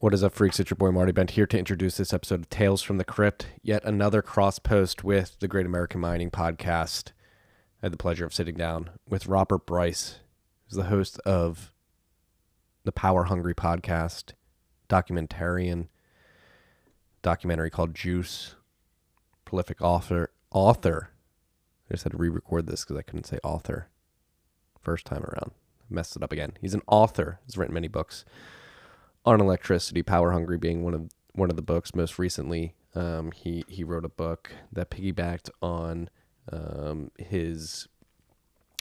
What is up, freaks? It's your boy Marty Bent here to introduce this episode of Tales from the Crypt, yet another cross post with the Great American Mining Podcast. I had the pleasure of sitting down with Robert Bryce, who's the host of the Power Hungry podcast, documentarian, documentary called Juice, prolific author. Author. I just had to re-record this because I couldn't say author first time around. messed it up again. He's an author. He's written many books on electricity, Power Hungry being one of one of the books. Most recently, um, he he wrote a book that piggybacked on um, his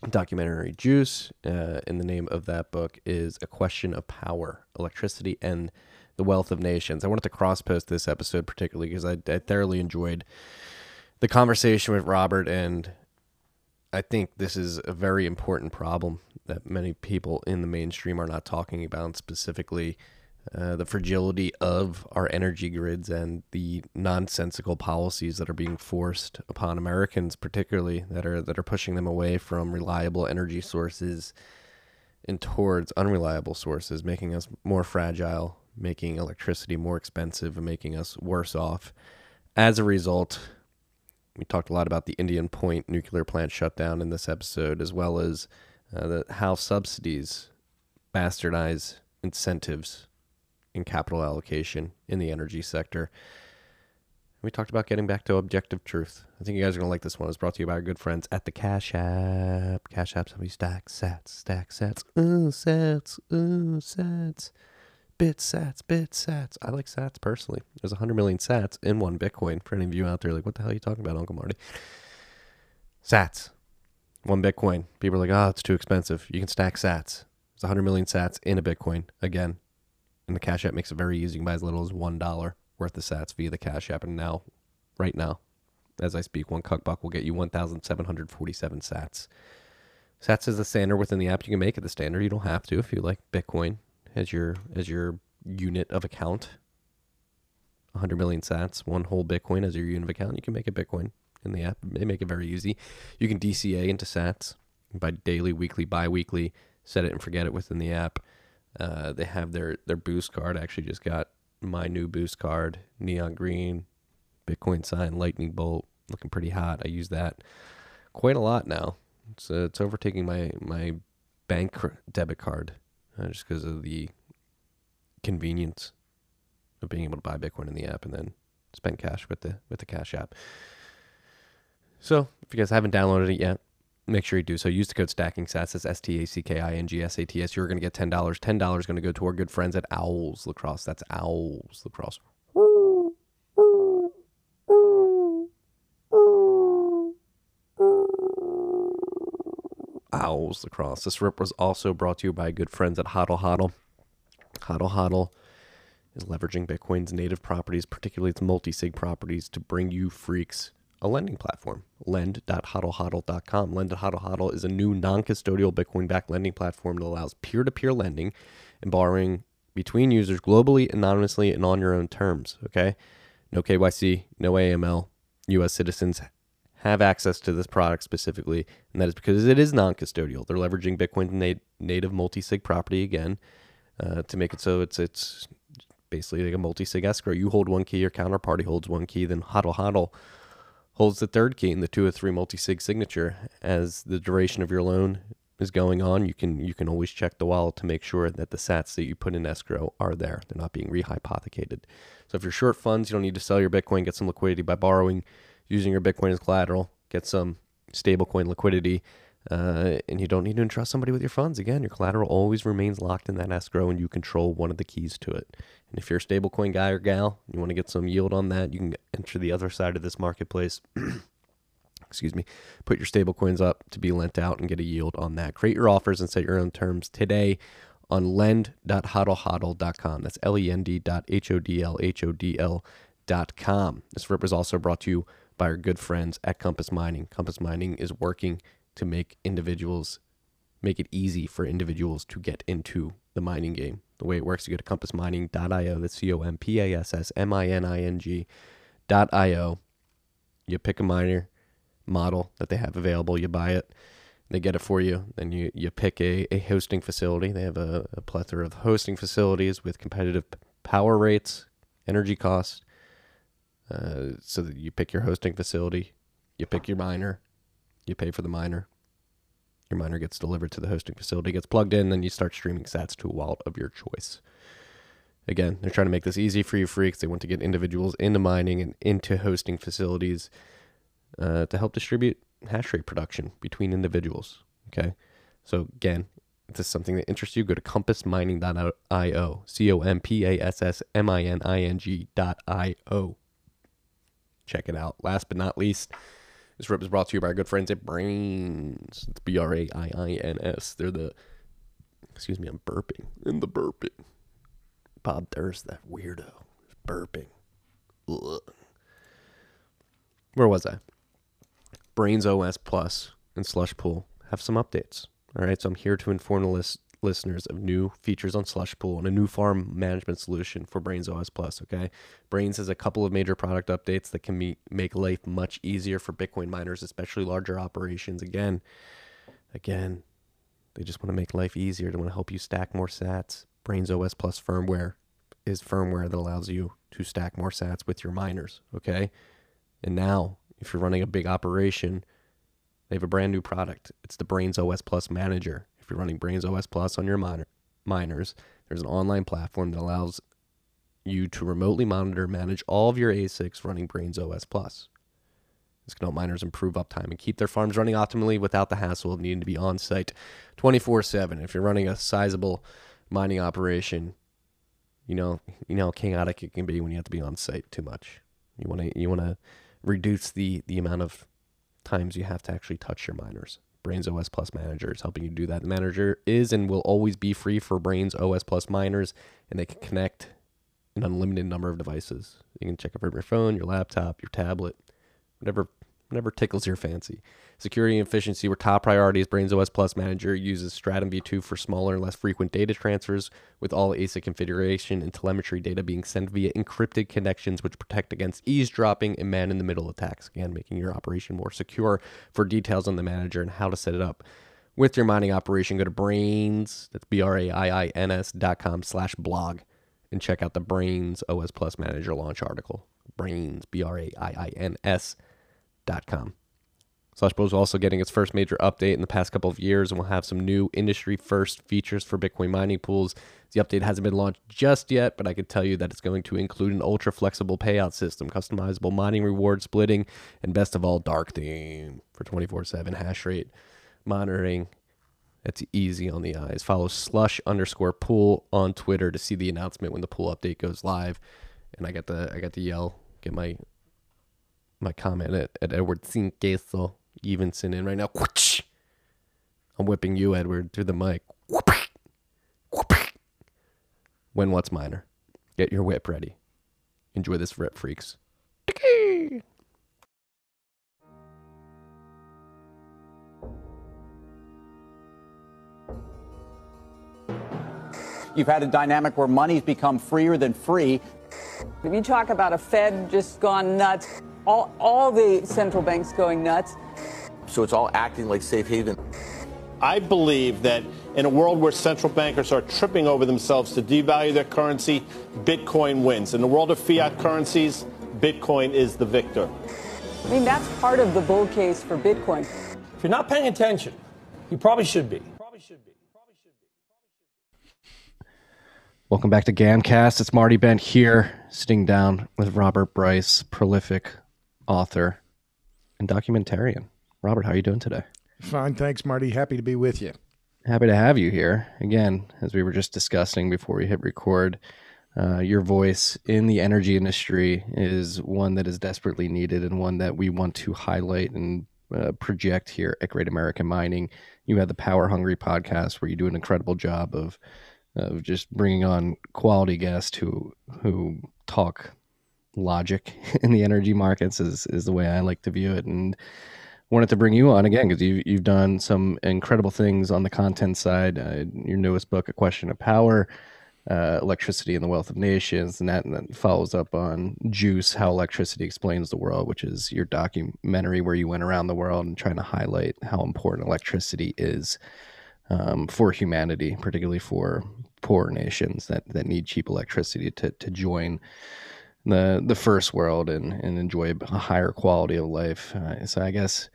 documentary Juice. Uh, and the name of that book is A Question of Power, Electricity, and the Wealth of Nations. I wanted to cross post this episode particularly because I, I thoroughly enjoyed the conversation with Robert, and I think this is a very important problem that many people in the mainstream are not talking about, specifically uh, the fragility of our energy grids and the nonsensical policies that are being forced upon Americans, particularly that are that are pushing them away from reliable energy sources and towards unreliable sources, making us more fragile, making electricity more expensive, and making us worse off. As a result, we talked a lot about the Indian Point nuclear plant shutdown in this episode, as well as uh, the, how subsidies bastardize incentives in capital allocation in the energy sector. We talked about getting back to objective truth. I think you guys are gonna like this one. It's brought to you by our good friends at the Cash App. Cash App, somebody stack sats, stack sats, ooh sats, ooh sats, bit sats, bit sats. I like sats personally. There's 100 million sats in one Bitcoin. For any of you out there, like, what the hell are you talking about, Uncle Marty? Sats, one Bitcoin. People are like, oh, it's too expensive. You can stack sats. There's 100 million sats in a Bitcoin. Again, and the Cash App makes it very easy. You can buy as little as one dollar worth of Sats via the Cash App, and now, right now, as I speak, one cuck buck will get you 1,747 Sats. Sats is the standard within the app. You can make it the standard. You don't have to if you like Bitcoin as your as your unit of account. 100 million Sats, one whole Bitcoin as your unit of account. You can make a Bitcoin in the app. They make it very easy. You can DCA into Sats by daily, weekly, bi-weekly. Set it and forget it within the app. Uh, they have their their boost card. I actually just got my new boost card, neon green, Bitcoin sign, lightning bolt, looking pretty hot. I use that quite a lot now. It's uh, it's overtaking my my bank debit card uh, just because of the convenience of being able to buy Bitcoin in the app and then spend cash with the with the Cash App. So if you guys haven't downloaded it yet, make sure you do so. Use the code Stacking Sats. That's S T A C K I N G S A T S. You're going to get ten dollars. Ten dollars going to go to our good friends at Owls Lacrosse. That's Owls Lacrosse. Owls Lacrosse. This rip was also brought to you by good friends at Hodl Hodl. Hodl Hodl is leveraging Bitcoin's native properties, particularly its multi-sig properties, to bring you freaks a lending platform, lend.hodlhodl.com. Lend.hodlhodl is a new non-custodial Bitcoin-backed lending platform that allows peer-to-peer lending and borrowing between users globally, anonymously, and on your own terms. Okay, no KYC, no AML. U.S. citizens have access to this product specifically, and that is because it is non-custodial. They're leveraging Bitcoin's nat- native multi-sig property again uh, to make it so it's it's basically like a multi-sig escrow. You hold one key, your counterparty holds one key, then hodl hodl holds the third key in the two or three multi-sig signature. As the duration of your loan is going on, you can you can always check the wallet to make sure that the sats that you put in escrow are there. They're not being rehypothecated. So if you're short funds, you don't need to sell your Bitcoin, get some liquidity by borrowing, using your Bitcoin as collateral, get some stablecoin liquidity, uh, and you don't need to entrust somebody with your funds. Again, your collateral always remains locked in that escrow, and you control one of the keys to it. And if you're a stablecoin guy or gal, you want to get some yield on that, you can enter the other side of this marketplace. Excuse me. Put your stablecoins up to be lent out and get a yield on that. Create your offers and set your own terms today on lend.hodlhodl.com. That's L E N D dot H O D L H O D L dot com. This rip is also brought to you by our good friends at Compass Mining. Compass Mining is working to make individuals make it easy for individuals to get into the mining game. The way it works, you go to compassmining.io, that's C O M P A S S M I N I N G.io. You pick a miner model that they have available, you buy it, they get it for you. Then you, you pick a, a hosting facility. They have a, a plethora of hosting facilities with competitive power rates, energy costs, uh, so that you pick your hosting facility, you pick your miner, you pay for the miner. Your miner gets delivered to the hosting facility, gets plugged in, then you start streaming sats to a wallet of your choice. Again, they're trying to make this easy for you freaks. They want to get individuals into mining and into hosting facilities uh, to help distribute hash rate production between individuals. Okay. So, again, if this is something that interests you, go to compassmining.io. C O M P A S S M I N I N G.io. Check it out. Last but not least, this rip is brought to you by our good friends at Braiins. It's B R A I I N S. They're the, excuse me, I'm burping. In the burping. Bob Durst, that weirdo, burping. Ugh. Where was I? Braiins OS Plus and Slush Pool have some updates. All right, so I'm here to inform the list, listeners of new features on Slush Pool and a new farm management solution for Braiins OS Plus. Okay, Braiins has a couple of major product updates that can meet, make life much easier for Bitcoin miners, especially larger operations. Again, again, they just want to make life easier. They want to help you stack more Sats. Braiins OS Plus firmware is firmware that allows you to stack more Sats with your miners. Okay, and now if you're running a big operation, they have a brand new product. It's the Braiins OS Plus Manager. If you're running Braiins OS Plus on your miner, miners, there's an online platform that allows you to remotely monitor manage all of your ASICs running Braiins OS Plus. This can help miners improve uptime and keep their farms running optimally without the hassle of needing to be on site 24 7. If you're running a sizable mining operation, you know, you know how chaotic it can be when you have to be on site too much. You want to you want to reduce the the amount of times you have to actually touch your miners. Braiins OS Plus Manager is helping you do that. The manager is and will always be free for Braiins OS Plus miners, and they can connect an unlimited number of devices. You can check it from your phone, your laptop, your tablet, whatever whatever tickles your fancy. Security and efficiency were top priorities. Braiins OS Plus Manager uses Stratum v2 for smaller and less frequent data transfers, with all ASIC configuration and telemetry data being sent via encrypted connections, which protect against eavesdropping and man in the middle attacks. Again, making your operation more secure. For details on the manager and how to set it up with your mining operation, go to braiins, that's B R A I I N S dot com slash blog, and check out the Braiins OS Plus Manager launch article. Braiins, B R A I I N S dot com. Slushpool is also getting its first major update in the past couple of years and will have some new industry first features for Bitcoin mining pools. The update hasn't been launched just yet, but I can tell you that it's going to include an ultra flexible payout system, customizable mining reward splitting, and best of all, dark theme for 24 7 hash rate monitoring. That's easy on the eyes. Follow slush underscore pool on Twitter to see the announcement when the pool update goes live. And I got the I got the yell, get my my comment at, at Edward Cinqueso Evenson in right now. I'm whipping you, Edward, through the mic. When what's minor? Get your whip ready. Enjoy this rip, freaks. You've had a dynamic where money's become freer than free. If you talk about a Fed just gone nuts, all, all the central banks going nuts. So it's all acting like safe haven. I believe that in a world where central bankers are tripping over themselves to devalue their currency, Bitcoin wins. In the world of fiat currencies, Bitcoin is the victor. I mean, that's part of the bull case for Bitcoin. If you're not paying attention, you probably should be. Probably should be. Probably should be. Welcome back to Gamcast. It's Marty Bent here, sitting down with Robert Bryce, prolific author and documentarian. Robert, how are you doing today? Fine, thanks, Marty. Happy to be with you. Happy to have you here. Again, as we were just discussing before we hit record, uh, your voice in the energy industry is one that is desperately needed and one that we want to highlight and uh, project here at Great American Mining. You have the Power Hungry podcast where you do an incredible job of of just bringing on quality guests who who talk logic in the energy markets is is the way I like to view it and wanted to bring you on again because you've you've done some incredible things on the content side. Uh, your newest book, A Question of Power, uh, Electricity and the Wealth of Nations, and that, and that follows up on Juice, How Electricity Explains the World, which is your documentary where you went around the world and trying to highlight how important electricity is um, for humanity, particularly for poor nations that, that need cheap electricity to, to join the the first world and, and enjoy a higher quality of life. Uh, so I guess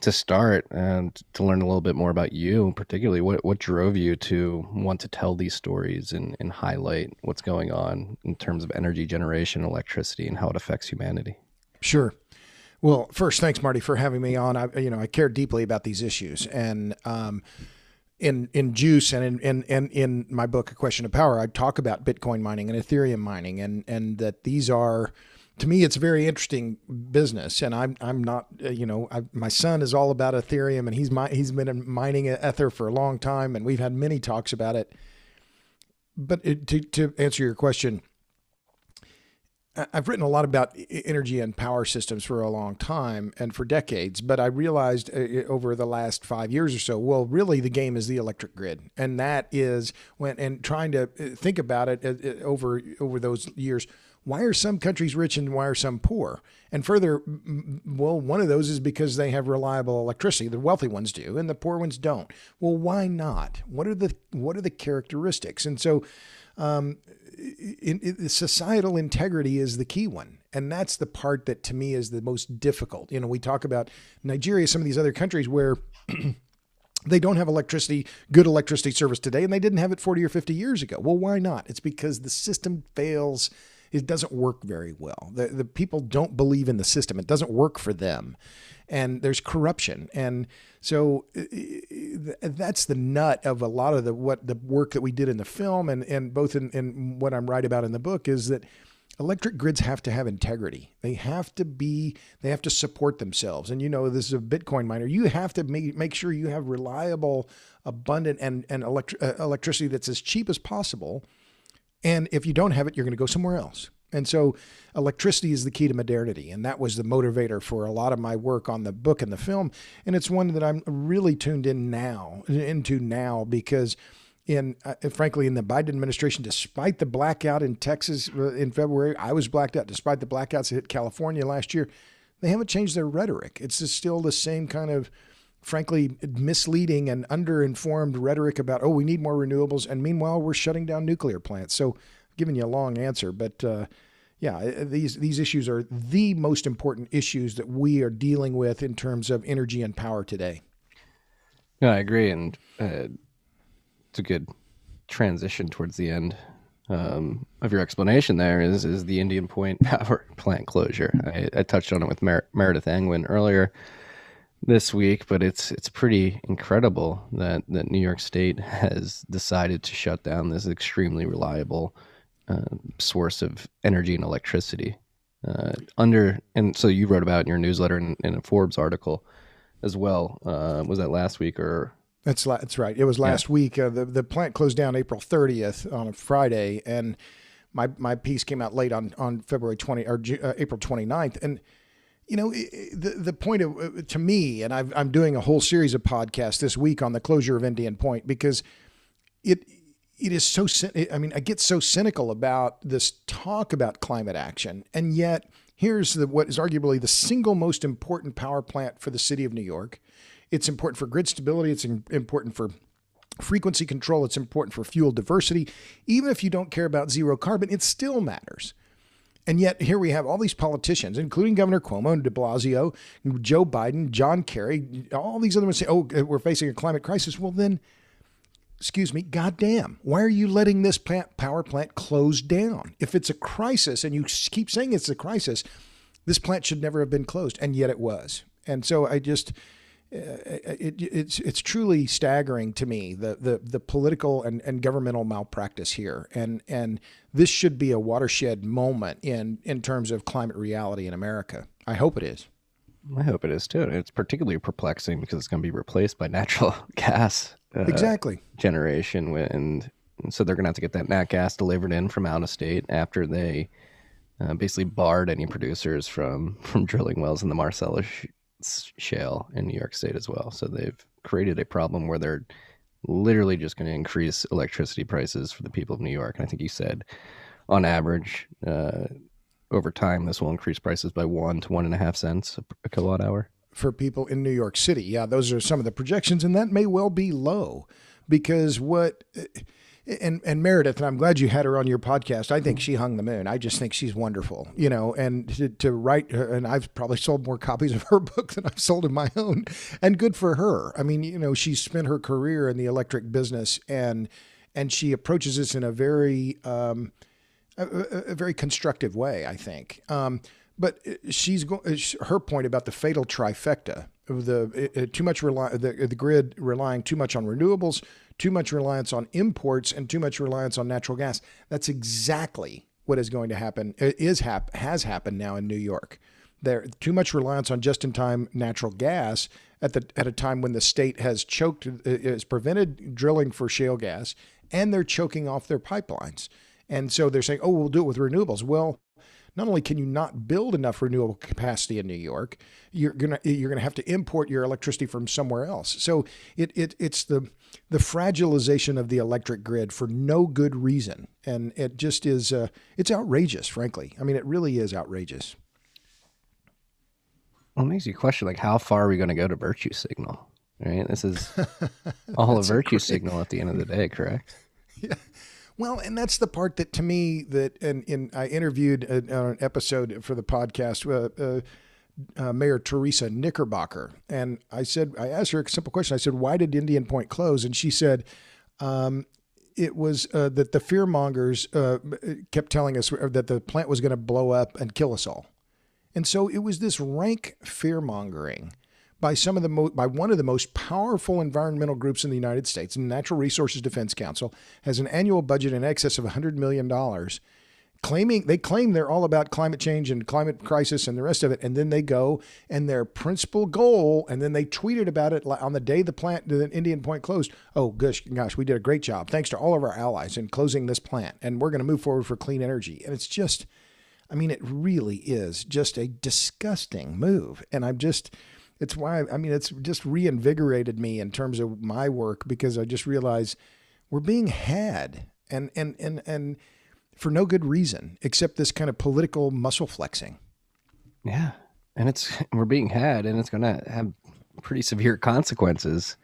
to start and to learn a little bit more about you, particularly what, what drove you to want to tell these stories and, and highlight what's going on in terms of energy generation, electricity, and how it affects humanity. Sure. Well, first, thanks, Marty, for having me on. I, you know, I care deeply about these issues, and um, in in Juice and in, in in in my book, A Question of Power, I talk about Bitcoin mining and Ethereum mining, and and that these are to me, it's a very interesting business, and I'm I'm not uh, you know I, my son is all about Ethereum, and he's my, he's been mining Ether for a long time, and we've had many talks about it. But it, to to answer your question, I've written a lot about energy and power systems for a long time and for decades, but I realized uh, over the last five years or so, well, really the game is the electric grid, and that is when and trying to uh, think about it uh, over over those years why are some countries rich and why are some poor? And further, well, one of those is because they have reliable electricity. The wealthy ones do, and the poor ones don't. Well, why not? What are the what are the characteristics? And so, um, in, in, societal integrity is the key one, and that's the part that to me is the most difficult. You know, we talk about Nigeria, some of these other countries where. they don't have electricity, good electricity service today, and they didn't have it 40 or 50 years ago. Well, why not? It's because the system fails it doesn't work very well. The, the people don't believe in the system. It doesn't work for them. And there's corruption. And so that's the nut of a lot of the what the work that we did in the film and, and both in, in what I'm writing about in the book is that electric grids have to have integrity. They have to be, they have to support themselves. And you know, this is a Bitcoin miner. You have to make, make sure you have reliable, abundant, and, and electri- uh, electricity that's as cheap as possible and if you don't have it, you're going to go somewhere else. And so electricity is the key to modernity. And that was the motivator for a lot of my work on the book and the film. And it's one that I'm really tuned in now into now because in uh, frankly in the Biden administration, despite the blackout in Texas uh, in February, I was blacked out. Despite the blackouts that hit California last year, they haven't changed their rhetoric. It's still the same kind of frankly misleading and underinformed rhetoric about oh we need more renewables and meanwhile we're shutting down nuclear plants. So I'm giving you a long answer but uh, yeah these these issues are the most important issues that we are dealing with in terms of energy and power today. No i agree and uh, it's a good transition towards the end um, of your explanation there is is the indian point power plant closure. I, I touched on it with Mer- meredith angwin earlier this week, but it's it's pretty incredible that that New York State has decided to shut down this extremely reliable uh, source of energy and electricity. Uh, under and so you wrote about in your newsletter and in, in a Forbes article as well. Uh, was that last week or? That's that's right. It was last yeah. week. Uh, the the plant closed down April 30th on a Friday, and my my piece came out late on on February 20 or uh, April 29th, and you know, the the point of uh, to me, and i am doing a whole series of podcasts this week on the closure of Indian Point because it it is so. I mean, I get so cynical about this talk about climate action, and yet here's the, what is arguably the single most important power plant for the city of New York. It's important for grid stability. It's important for frequency control. It's important for fuel diversity. Even if you don't care about zero carbon, it still matters. And yet, here we have all these politicians, including Governor Cuomo and de Blasio, Joe Biden, John Kerry, all these other ones say, oh, we're facing a climate crisis. Well, then, excuse me, goddamn, why are you letting this plant, power plant close down? If it's a crisis and you keep saying it's a crisis, this plant should never have been closed. And yet it was. And so I just, it, it's it's truly staggering to me the the the political and, and governmental malpractice here, and and this should be a watershed moment in in terms of climate reality in America. I hope it is. I hope it is too. It's particularly perplexing because it's going to be replaced by natural gas. Uh, exactly. Generation, and, and so they're going to have to get that nat gas delivered in from out of state after they uh, basically barred any producers from from drilling wells in the Marcellus shale in New York State as well. So they've created a problem where they're literally just going to increase electricity prices for the people of New York. And I think you said, on average, uh, over time, this will increase prices by one to one and a half cents a kilowatt hour for people in New York City. Yeah, those are some of the projections, and that may well be low because what and and Meredith, and I'm glad you had her on your podcast. I think she hung the moon. I just think she's wonderful, you know. And to, to write, and I've probably sold more copies of her book than I've sold of my own, and good for her. I mean, you know, she spent her career in the electric business, and and she approaches this in a very um, a, a, very constructive way, I think. Um, but she's go- her point about the fatal trifecta of the uh, too much rely the, the grid relying too much on renewables, too much reliance on imports, and too much reliance on natural gas. That's exactly what is going to happen. Uh, is hap- has happened now in New York. There too much reliance on just-in-time natural gas at the at a time when the state has choked uh, has prevented drilling for shale gas and they're choking off their pipelines. And so they're saying, "Oh, we'll do it with renewables." Well, not only can you not build enough renewable capacity in New York, you're gonna you're gonna have to import your electricity from somewhere else. So it, it it's the the fragilization of the electric grid for no good reason, and it just is uh, it's outrageous. Frankly, I mean, it really is outrageous. Well, it makes you question like how far are we going to go to virtue signal? Right, this is all a virtue signal at the end of the day, correct? Yeah. Well, and that's the part that to me that and, I interviewed on an episode for the podcast uh, uh, uh, Mayor Theresa Knickerbocker, and I said I asked her a simple question. I said, "Why did Indian Point close?" And she said, um, "It was uh, that the fear mongers uh, kept telling us that the plant was going to blow up and kill us all." And so it was this rank fear mongering by some of the mo- by one of the most powerful environmental groups in the United States, the Natural Resources Defense Council, has an annual budget in excess of 100 million dollars. Claiming they claim they're all about climate change and climate crisis and the rest of it, and then they go and their principal goal, and then they tweeted about it on the day the plant, the Indian Point closed. Oh gosh, gosh, we did a great job. Thanks to all of our allies in closing this plant, and we're going to move forward for clean energy. And it's just, I mean, it really is just a disgusting move, and I'm just it's why I mean it's just reinvigorated me in terms of my work because I just realized we're being had and and and and for no good reason except this kind of political muscle flexing. Yeah. And it's we're being had and it's going to have pretty severe consequences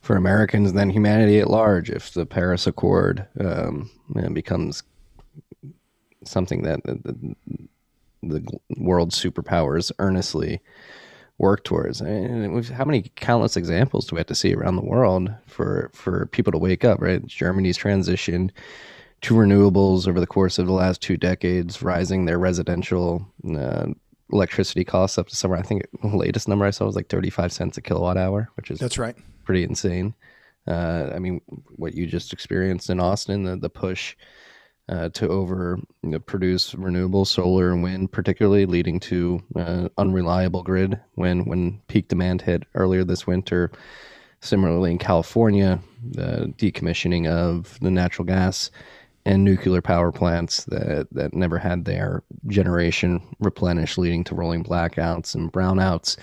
for Americans and then humanity at large if the Paris Accord um, becomes something that the, the, the world superpowers earnestly work towards. And how many countless examples do we have to see around the world for for people to wake up? Right, Germany's transition to renewables over the course of the last two decades, rising their residential uh, electricity costs up to somewhere. I think the latest number I saw was like thirty five cents a kilowatt hour, which is that's right, pretty insane. Uh, I mean, what you just experienced in Austin, the the push uh, to over you know, produce renewable solar and wind, particularly leading to uh, unreliable grid when when peak demand hit earlier this winter. Similarly, in California, the decommissioning of the natural gas and nuclear power plants that, that never had their generation replenished, leading to rolling blackouts and brownouts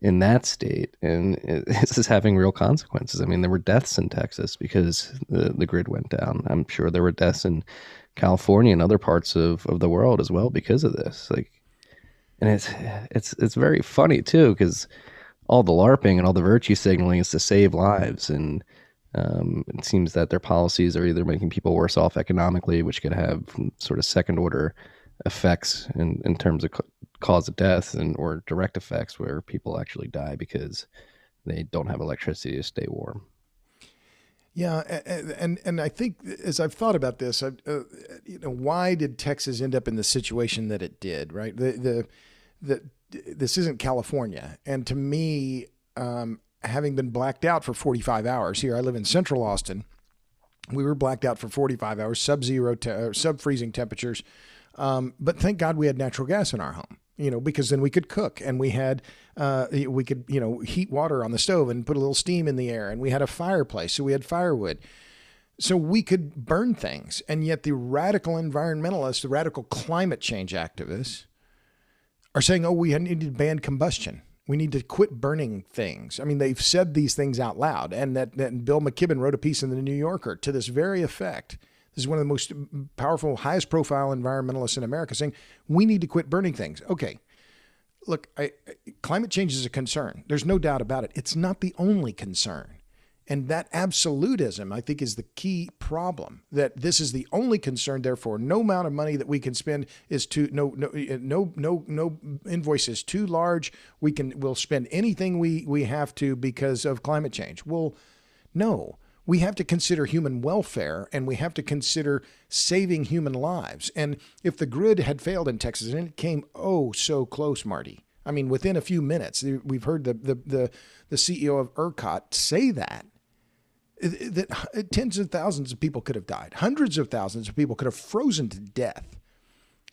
in that state. And it, this is having real consequences. I mean, there were deaths in Texas because the, the grid went down. I'm sure there were deaths in California and other parts of, of the world as well because of this. Like, and it's it's it's very funny too because all the LARPing and all the virtue signaling is to save lives, and um, it seems that their policies are either making people worse off economically, which could have sort of second order effects in, in terms of cause of death, and or direct effects where people actually die because they don't have electricity to stay warm. Yeah, and and I think as I've thought about this, uh, you know, why did Texas end up in the situation that it did? Right, the the the this isn't California, and to me, um, having been blacked out for 45 hours here, I live in Central Austin. We were blacked out for 45 hours, sub-zero, te- uh, sub-freezing temperatures, um, but thank God we had natural gas in our home you know, because then we could cook and we had, uh, we could, you know, heat water on the stove and put a little steam in the air and we had a fireplace. So we had firewood. So we could burn things. And yet the radical environmentalists, the radical climate change activists are saying, oh, we need to ban combustion. We need to quit burning things. I mean, they've said these things out loud. And that, that Bill McKibben wrote a piece in the New Yorker to this very effect this is one of the most powerful, highest profile environmentalists in America saying we need to quit burning things. Okay. Look, I, climate change is a concern. There's no doubt about it. It's not the only concern. And that absolutism, I think, is the key problem. That this is the only concern. Therefore, no amount of money that we can spend is too no no no no no invoice is too large. We can we'll spend anything we we have to because of climate change. Well, no. We have to consider human welfare and we have to consider saving human lives. And if the grid had failed in Texas and it came oh so close, Marty, I mean, within a few minutes, we've heard the the the, the CEO of ERCOT say that that tens of thousands of people could have died, hundreds of thousands of people could have frozen to death,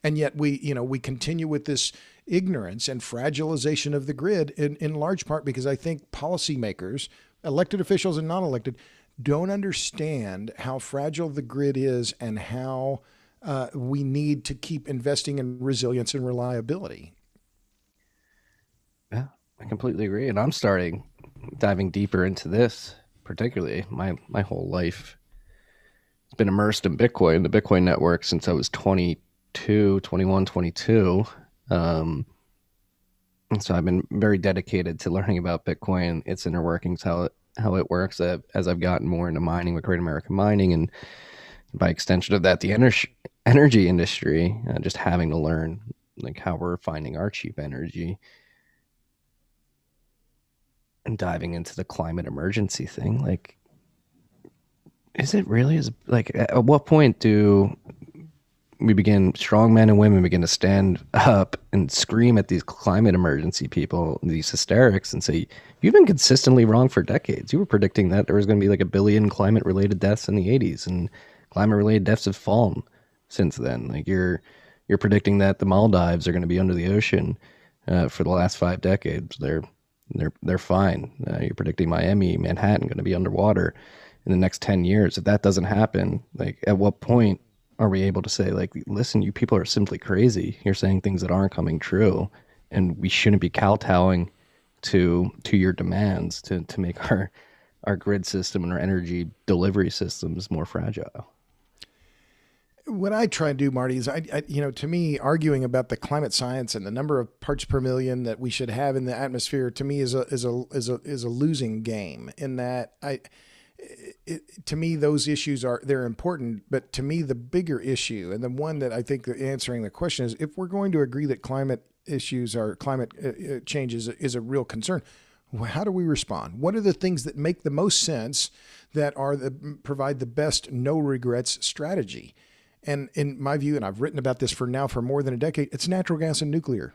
and yet we, you know, we continue with this ignorance and fragilization of the grid in, in large part because I think policymakers, elected officials and non-elected, don't understand how fragile the grid is and how uh, we need to keep investing in resilience and reliability. Yeah, I completely agree, and I'm starting diving deeper into this particularly my my whole life has been immersed in Bitcoin, the Bitcoin network since I was 22, 21, 22. Um, so I've been very dedicated to learning about Bitcoin, its inner workings, how it how it works. Uh, as I've gotten more into mining with Great American Mining, and by extension of that, the energy energy industry, uh, just having to learn like how we're finding our cheap energy and diving into the climate emergency thing like is it really as like at what point do we begin strong men and women begin to stand up and scream at these climate emergency people these hysterics and say you've been consistently wrong for decades you were predicting that there was going to be like a billion climate related deaths in the 80s and climate related deaths have fallen since then like you're you're predicting that the maldives are going to be under the ocean uh, for the last five decades they're they're they're fine. Uh, you're predicting Miami, Manhattan going to be underwater in the next 10 years. If that doesn't happen, like at what point are we able to say like listen, you people are simply crazy. You're saying things that aren't coming true and we shouldn't be kowtowing to to your demands to to make our our grid system and our energy delivery systems more fragile what I try and do, Marty, is I, I, you know, to me, arguing about the climate science and the number of parts per million that we should have in the atmosphere, to me, is a is a is a is a losing game. In that, I, it, to me, those issues are they're important, but to me, the bigger issue and the one that I think answering the question is, if we're going to agree that climate issues are climate uh, uh, change is, is a real concern, how do we respond? What are the things that make the most sense that are the provide the best no regrets strategy? And in my view, and I've written about this for now for more than a decade, it's natural gas and nuclear.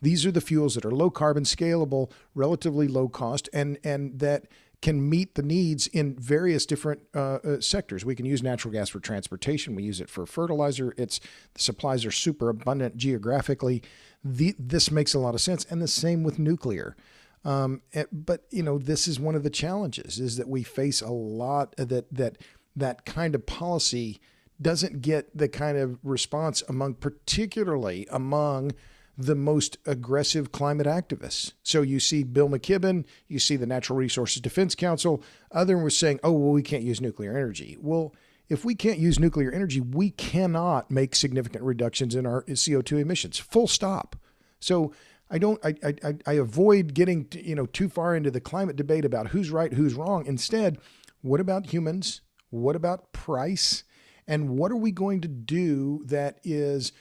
These are the fuels that are low carbon, scalable, relatively low cost, and and that can meet the needs in various different uh, uh, sectors. We can use natural gas for transportation. We use it for fertilizer. It's the supplies are super abundant geographically. The, this makes a lot of sense, and the same with nuclear. Um, eh, but you know, this is one of the challenges: is that we face a lot that that that kind of policy doesn't get the kind of response among, particularly among the most aggressive climate activists. So you see Bill McKibben, you see the Natural Resources Defense Council, other was saying, "Oh, well, we can't use nuclear energy." Well, if we can't use nuclear energy, we cannot make significant reductions in our CO2 emissions. Full stop. So I don't I, I, I avoid getting you know too far into the climate debate about who's right, who's wrong. Instead, what about humans? What about price? and what are we going to do that is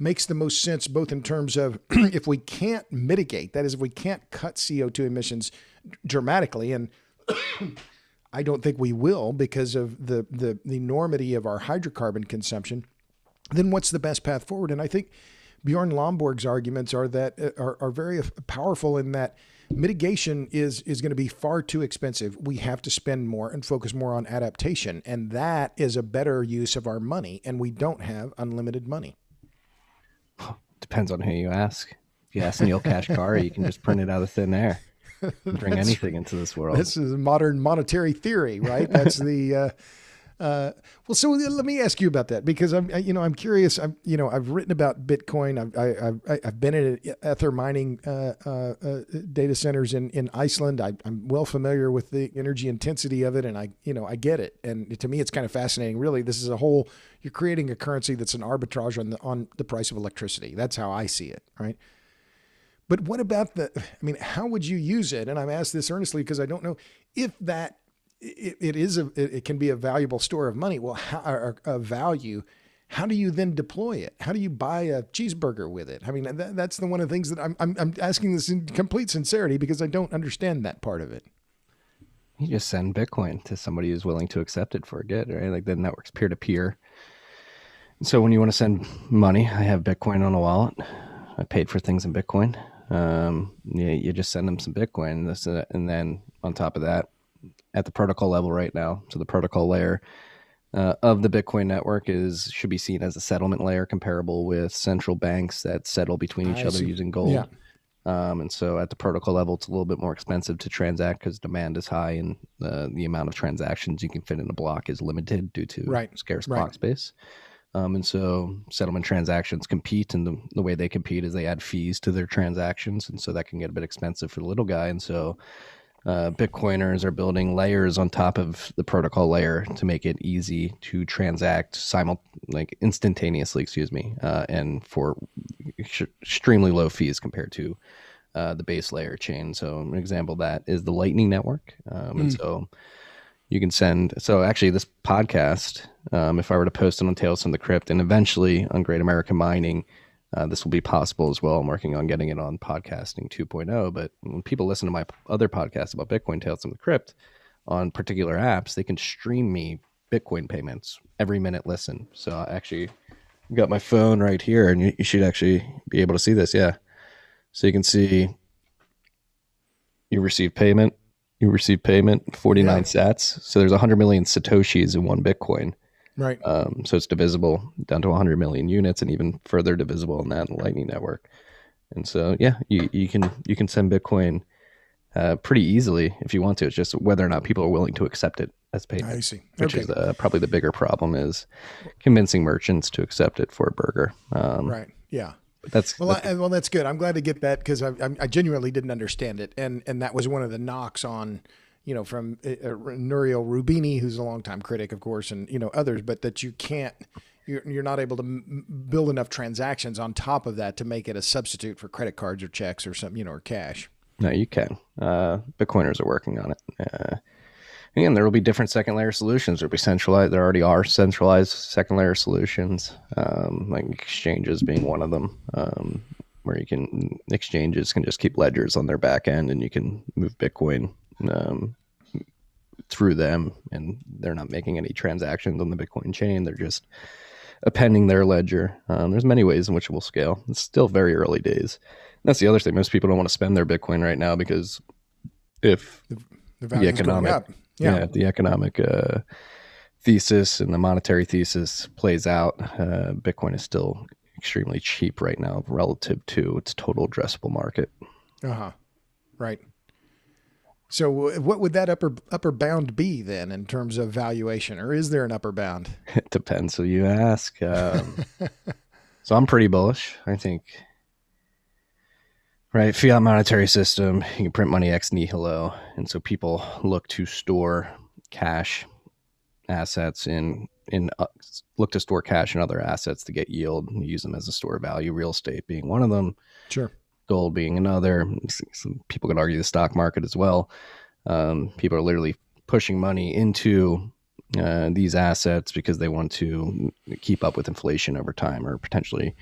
makes the most sense both in terms of if we can't mitigate that is if we can't cut CO2 emissions dramatically and I don't think we will because of the, the the enormity of our hydrocarbon consumption then what's the best path forward and I think Bjorn Lomborg's arguments are that uh, are, are very powerful in that mitigation is is going to be far too expensive. We have to spend more and focus more on adaptation, and that is a better use of our money. And we don't have unlimited money. Depends on who you ask. If you ask Neel Kashkari, you can just print it out of thin air. Bring anything into this world. This is modern monetary theory, right? That's the uh, uh, well, so let me ask you about that because I'm, you know, I'm curious. I'm, you know, I've written about Bitcoin. I've, I, have I've been at Ether mining uh, uh, uh, data centers in in Iceland. I, am well familiar with the energy intensity of it, and I, you know, I get it. And to me, it's kind of fascinating. Really, this is a whole. You're creating a currency that's an arbitrage on the on the price of electricity. That's how I see it. Right. But what about the? I mean, how would you use it? And I'm asked this earnestly because I don't know if that it, it is a it, can be a valuable store of money. Well, how, a value. How do you then deploy it? How do you buy a cheeseburger with it? I mean, that, that's the one of the things that I'm, I'm I'm asking this in complete sincerity because I don't understand that part of it. You just send Bitcoin to somebody who's willing to accept it for a good, right? Like the network's peer to peer. So when you want to send money, I have Bitcoin on a wallet. I paid for things in Bitcoin. Um, you, you just send them some Bitcoin, this, uh, and then on top of that, at the protocol level right now, so the protocol layer uh, of the Bitcoin network is should be seen as a settlement layer comparable with central banks that settle between each I other see. using gold. Yeah. Um, and so at the protocol level, it's a little bit more expensive to transact because demand is high and uh, the amount of transactions you can fit in a block is limited due to Right, scarce right. block space. Um, and so settlement transactions compete, and the, the way they compete is they add fees to their transactions. And so that can get a bit expensive for the little guy. And so uh, Bitcoiners are building layers on top of the protocol layer to make it easy to transact simul like instantaneously, excuse me, uh, and for ex- extremely low fees compared to uh, the base layer chain. So an example of that is the Lightning Network, um, and so you can send. So actually, this podcast, um, if I were to post it on Tales from the Crypt, and eventually on Great American Mining. Uh, this will be possible as well. I'm working on getting it on podcasting 2.0. But when people listen to my other podcast about Bitcoin Tales from the Crypt on particular apps, they can stream me Bitcoin payments every minute listen. So I actually got my phone right here, and you, you should actually be able to see this. Yeah. So you can see you receive payment, you receive payment, 49 Yeah. sats. So there's 100 million Satoshis in one Bitcoin. Right. Um, so it's divisible down to 100 million units, and even further divisible in that Lightning Network. And so, yeah, you, you can you can send Bitcoin uh, pretty easily if you want to. It's just whether or not people are willing to accept it as payment. I see. Which Okay. is uh, probably the bigger problem is convincing merchants to accept it for a burger. Um, Right. Yeah. That's, Well, that's I, well, that's good. I'm glad to get that because I, I, I genuinely didn't understand it, and and that was one of the knocks on, you know, from uh, uh, Nouriel Roubini, who's a longtime critic, of course, and you know others, but that you can't, you're, you're not able to m- build enough transactions on top of that to make it a substitute for credit cards or checks or something, you know, or cash. No, you can. Uh, Bitcoiners are working on it. Uh, again, there will be different second layer solutions. There'll be centralized. There already are centralized second layer solutions, um, like exchanges being one of them, um, where you can exchanges can just keep ledgers on their back end, and you can move Bitcoin um, through them, and they're not making any transactions on the Bitcoin chain. They're just appending their ledger. Um, there's many ways in which it will scale. It's still very early days. And that's the other thing. Most people don't want to spend their Bitcoin right now because if The the going economic, up. yeah. Yeah. the economic uh, thesis and the monetary thesis plays out, uh, Bitcoin is still extremely cheap right now relative to its total addressable market. Uh huh. Right. So, what would that upper upper bound be then in terms of valuation, or is there an upper bound? It depends who you ask. Um, so I'm pretty bullish. I think, right? Fiat monetary system, you can print money ex nihilo, and so people look to store cash assets in in uh, look to store cash and other assets to get yield and use them as a store of value. Real estate being one of them Sure. Gold being another. Some people could argue the stock market as well. Um, people are literally pushing money into uh, these assets because they want to keep up with inflation over time or potentially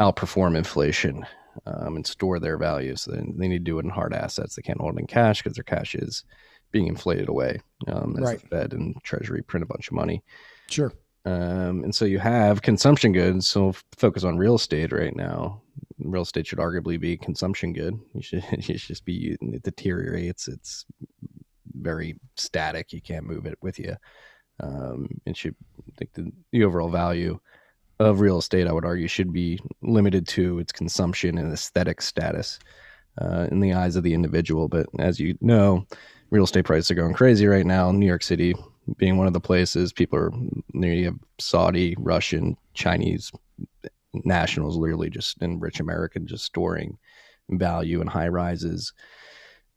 outperform inflation um, and store their value. So then they need to do it in hard assets. They can't hold it in cash because their cash is being inflated away um, as Right. the Fed and Treasury print a bunch of money. Sure. Um, and so you have consumption goods. So focus on real estate right now. Real estate should arguably be a consumption good. You should, should just be it deteriorates. It's very static. You can't move it with you. Um, it should like the, the overall value of real estate, I would argue, should be limited to its consumption and aesthetic status uh, in the eyes of the individual. But as you know, real estate prices are going crazy right now. New York City being one of the places people are you have Saudi, Russian, Chinese nationals literally just and rich American just storing value in high rises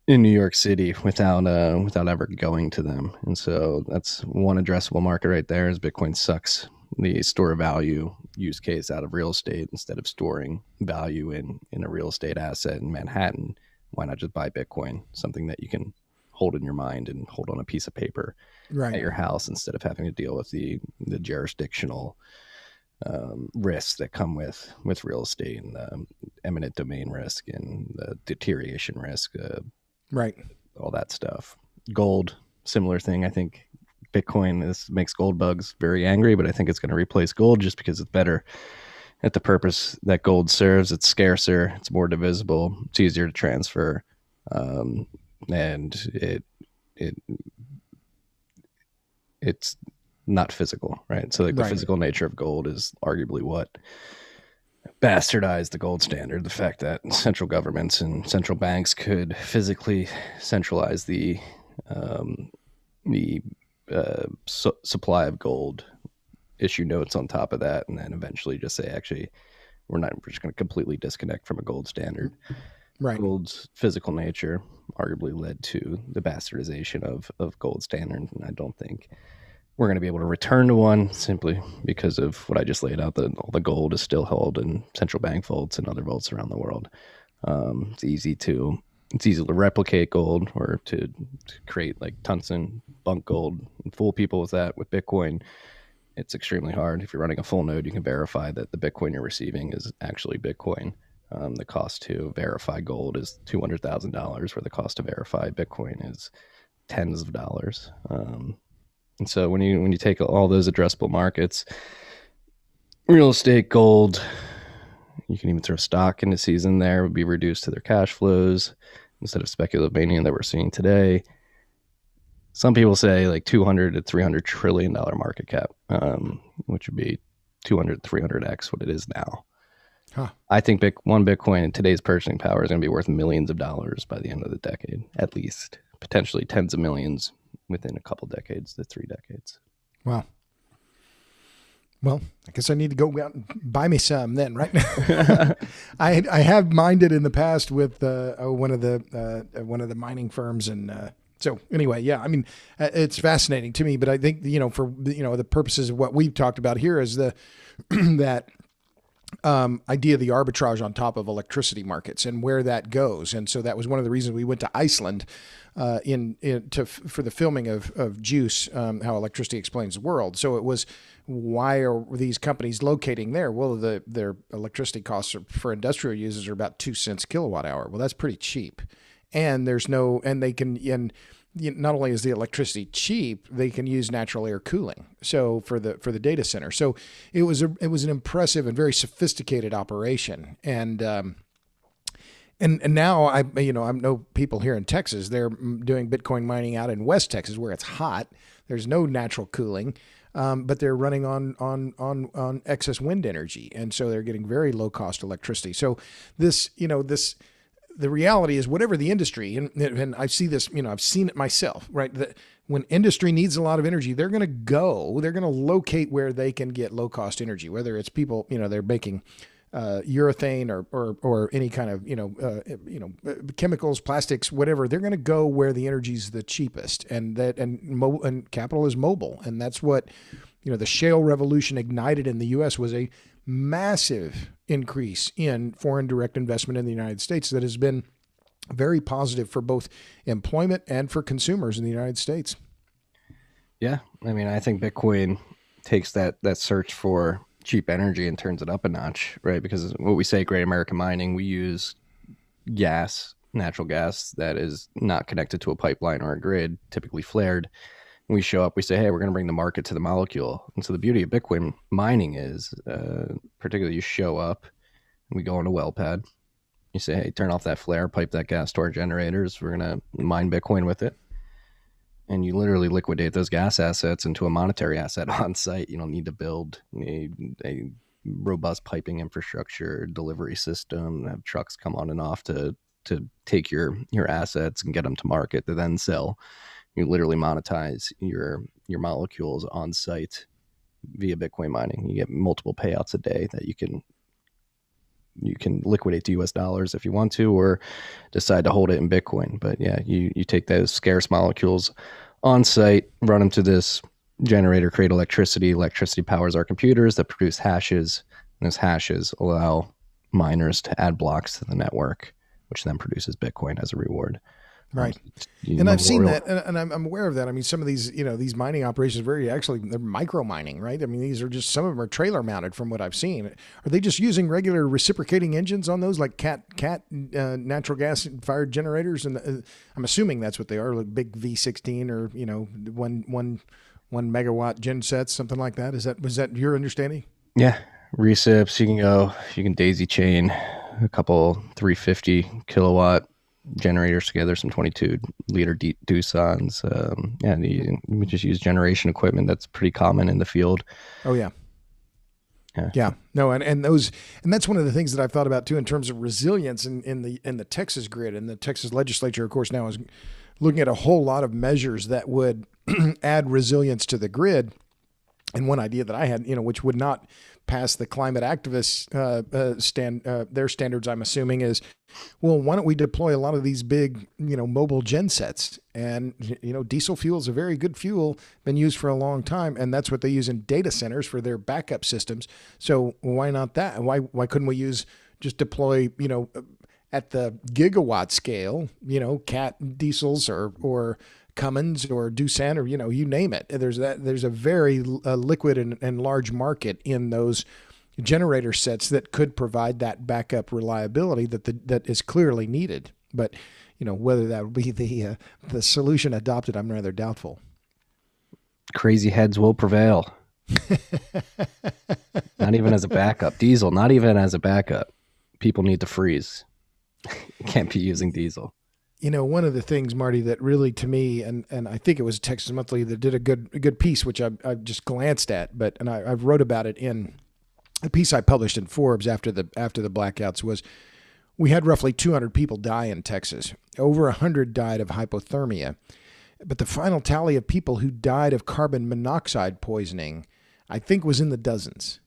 in New York City without uh without ever going to them. And so that's one addressable market right there is Bitcoin sucks the store value use case out of real estate instead of storing value in in a real estate asset in Manhattan. Why not just buy Bitcoin, something that you can hold in your mind and hold on a piece of paper Right. at your house instead of having to deal with the the jurisdictional um, risks that come with with real estate and the eminent domain risk and the deterioration risk, uh, Right. all that stuff. Gold, similar thing. I think Bitcoin this makes gold bugs very angry, but I think it's going to replace gold just because it's better at the purpose that gold serves. It's scarcer, it's more divisible, it's easier to transfer, um, and it it it's not physical, right? So like the Right. physical nature of gold is arguably what bastardized the gold standard. The fact that central governments and central banks could physically centralize the um, the uh, su- supply of gold, issue notes on top of that, and then eventually just say, actually, we're not. We're just going to completely disconnect from a gold standard. Right. Gold's physical nature arguably led to the bastardization of of gold standard, and I don't think we're going to be able to return to one simply because of what I just laid out. That all the gold is still held in central bank vaults and other vaults around the world. Um, it's easy to it's easy to replicate gold or to, to create like tungsten bunk gold and fool people with that. With Bitcoin, it's extremely hard. If you're running a full node, you can verify that the Bitcoin you're receiving is actually Bitcoin. Um, the cost to verify gold is two hundred thousand dollars, where the cost to verify Bitcoin is tens of dollars. Um, and so when you when you take all those addressable markets, real estate, gold, you can even throw stock into season there would be reduced to their cash flows instead of speculative mania that we're seeing today. Some people say like 200 to 300 trillion dollar market cap, um, which would be 200 300x what it is now. Huh. I think one Bitcoin in today's purchasing power is going to be worth millions of dollars by the end of the decade, at least potentially tens of millions within a couple decades to three decades. Wow. Well, I guess I need to go out and buy me some then, right? I I have mined it in the past with uh, oh, one of the uh, one of the mining firms, and uh, so anyway, yeah. I mean, uh, it's fascinating to me, but I think you know for you know the purposes of what we've talked about here is the that um, idea of the arbitrage on top of electricity markets and where that goes. And so that was one of the reasons we went to Iceland uh, in, in to for the filming of of Juice, um, how electricity explains the world. So it was why are these companies locating there? Well, the their electricity costs for industrial users are about two cents kilowatt hour. Well, that's pretty cheap, and there's no and they can and not only is the electricity cheap, they can use natural air cooling. So for the for the data center, so it was a it was an impressive and very sophisticated operation. And um, and and now I you know I know people here in Texas they're doing Bitcoin mining out in West Texas where it's hot. There's no natural cooling. Um, but they're running on on on on excess wind energy, and so they're getting very low cost electricity. So this, you know, this the reality is whatever the industry and, and I see this, you know, I've seen it myself, right? That when industry needs a lot of energy, they're going to go, they're going to locate where they can get low cost energy, whether it's people, you know, they're making uh, urethane or, or, or any kind of, you know, uh, you know, chemicals, plastics, whatever, they're going to go where the energy is the cheapest and that, and, mo- and capital is mobile. And that's what, you know, the shale revolution ignited in the U.S. was a massive increase in foreign direct investment in the United States that has been very positive for both employment and for consumers in the United States. Yeah, I mean, I think Bitcoin takes that that search for cheap energy and turns it up a notch, right? Because what we say, Great American Mining, we use gas, natural gas that is not connected to a pipeline or a grid, typically flared. We show up, we say, hey, we're going to bring the market to the molecule. And so the beauty of Bitcoin mining is, uh, particularly, you show up, and we go on a well pad. You say, hey, turn off that flare, pipe that gas to our generators. We're going to mine Bitcoin with it and you literally liquidate those gas assets into a monetary asset on site. You don't need to build a, a robust piping infrastructure, delivery system, have trucks come on and off to to take your your assets and get them to market to then sell. You literally monetize your your molecules on site via Bitcoin mining. You get multiple payouts a day that you can you can liquidate to US dollars if you want to, or decide to hold it in Bitcoin. But yeah, you, you take those scarce molecules on site, run them to this generator, create electricity. Electricity powers our computers that produce hashes. And those hashes allow miners to add blocks to the network, which then produces Bitcoin as a reward. Right. You and I've seen that, and, and I'm, I'm aware of that. I mean, some of these, you know, these mining operations are very actually they're micro mining, right? I mean, these are just some of them are trailer mounted, from what I've seen. Are they just using regular reciprocating engines on those, like cat cat uh, natural gas fired generators? And uh, I'm assuming that's what they are, like big V16 or you know one one one megawatt gen sets, something like that. Is that was that your understanding? Yeah, recips. You can go. You can daisy chain a couple 350 kilowatt generators together, some 22 liter D- Doosan's. Um, yeah, you, you just use generation equipment that's pretty common in the field. Oh yeah. Yeah. Yeah. No, and, and those and that's one of the things that I've thought about too in terms of resilience in, in the in the Texas grid. And the Texas legislature, of course, now is looking at a whole lot of measures that would add resilience to the grid. And one idea that I had, you know, which would not pass the climate activists uh, uh, stand uh, their standards, I'm assuming, is well, why don't we deploy a lot of these big, you know, mobile gen sets? And you know, diesel fuel is a very good fuel, been used for a long time, and that's what they use in data centers for their backup systems. So why not that? Why why couldn't we use just deploy, you know, at the gigawatt scale, you know, cat diesels or or Cummins or Doosan or you know you name it. There's that. There's a very uh, liquid and, and large market in those generator sets that could provide that backup reliability that the, that is clearly needed. But you know whether that would be the uh, the solution adopted, I'm rather doubtful. Crazy heads will prevail. not even as a backup. Diesel, not even as a backup. People need to freeze. can't be using diesel. You know, one of the things, Marty, that really to me, and, and I think it was Texas Monthly that did a good a good piece, which I I just glanced at, but and I, I've wrote about it in a piece I published in Forbes after the after the blackouts was we had roughly 200 people die in Texas. Over 100 died of hypothermia. But the final tally of people who died of carbon monoxide poisoning, I think, was in the dozens.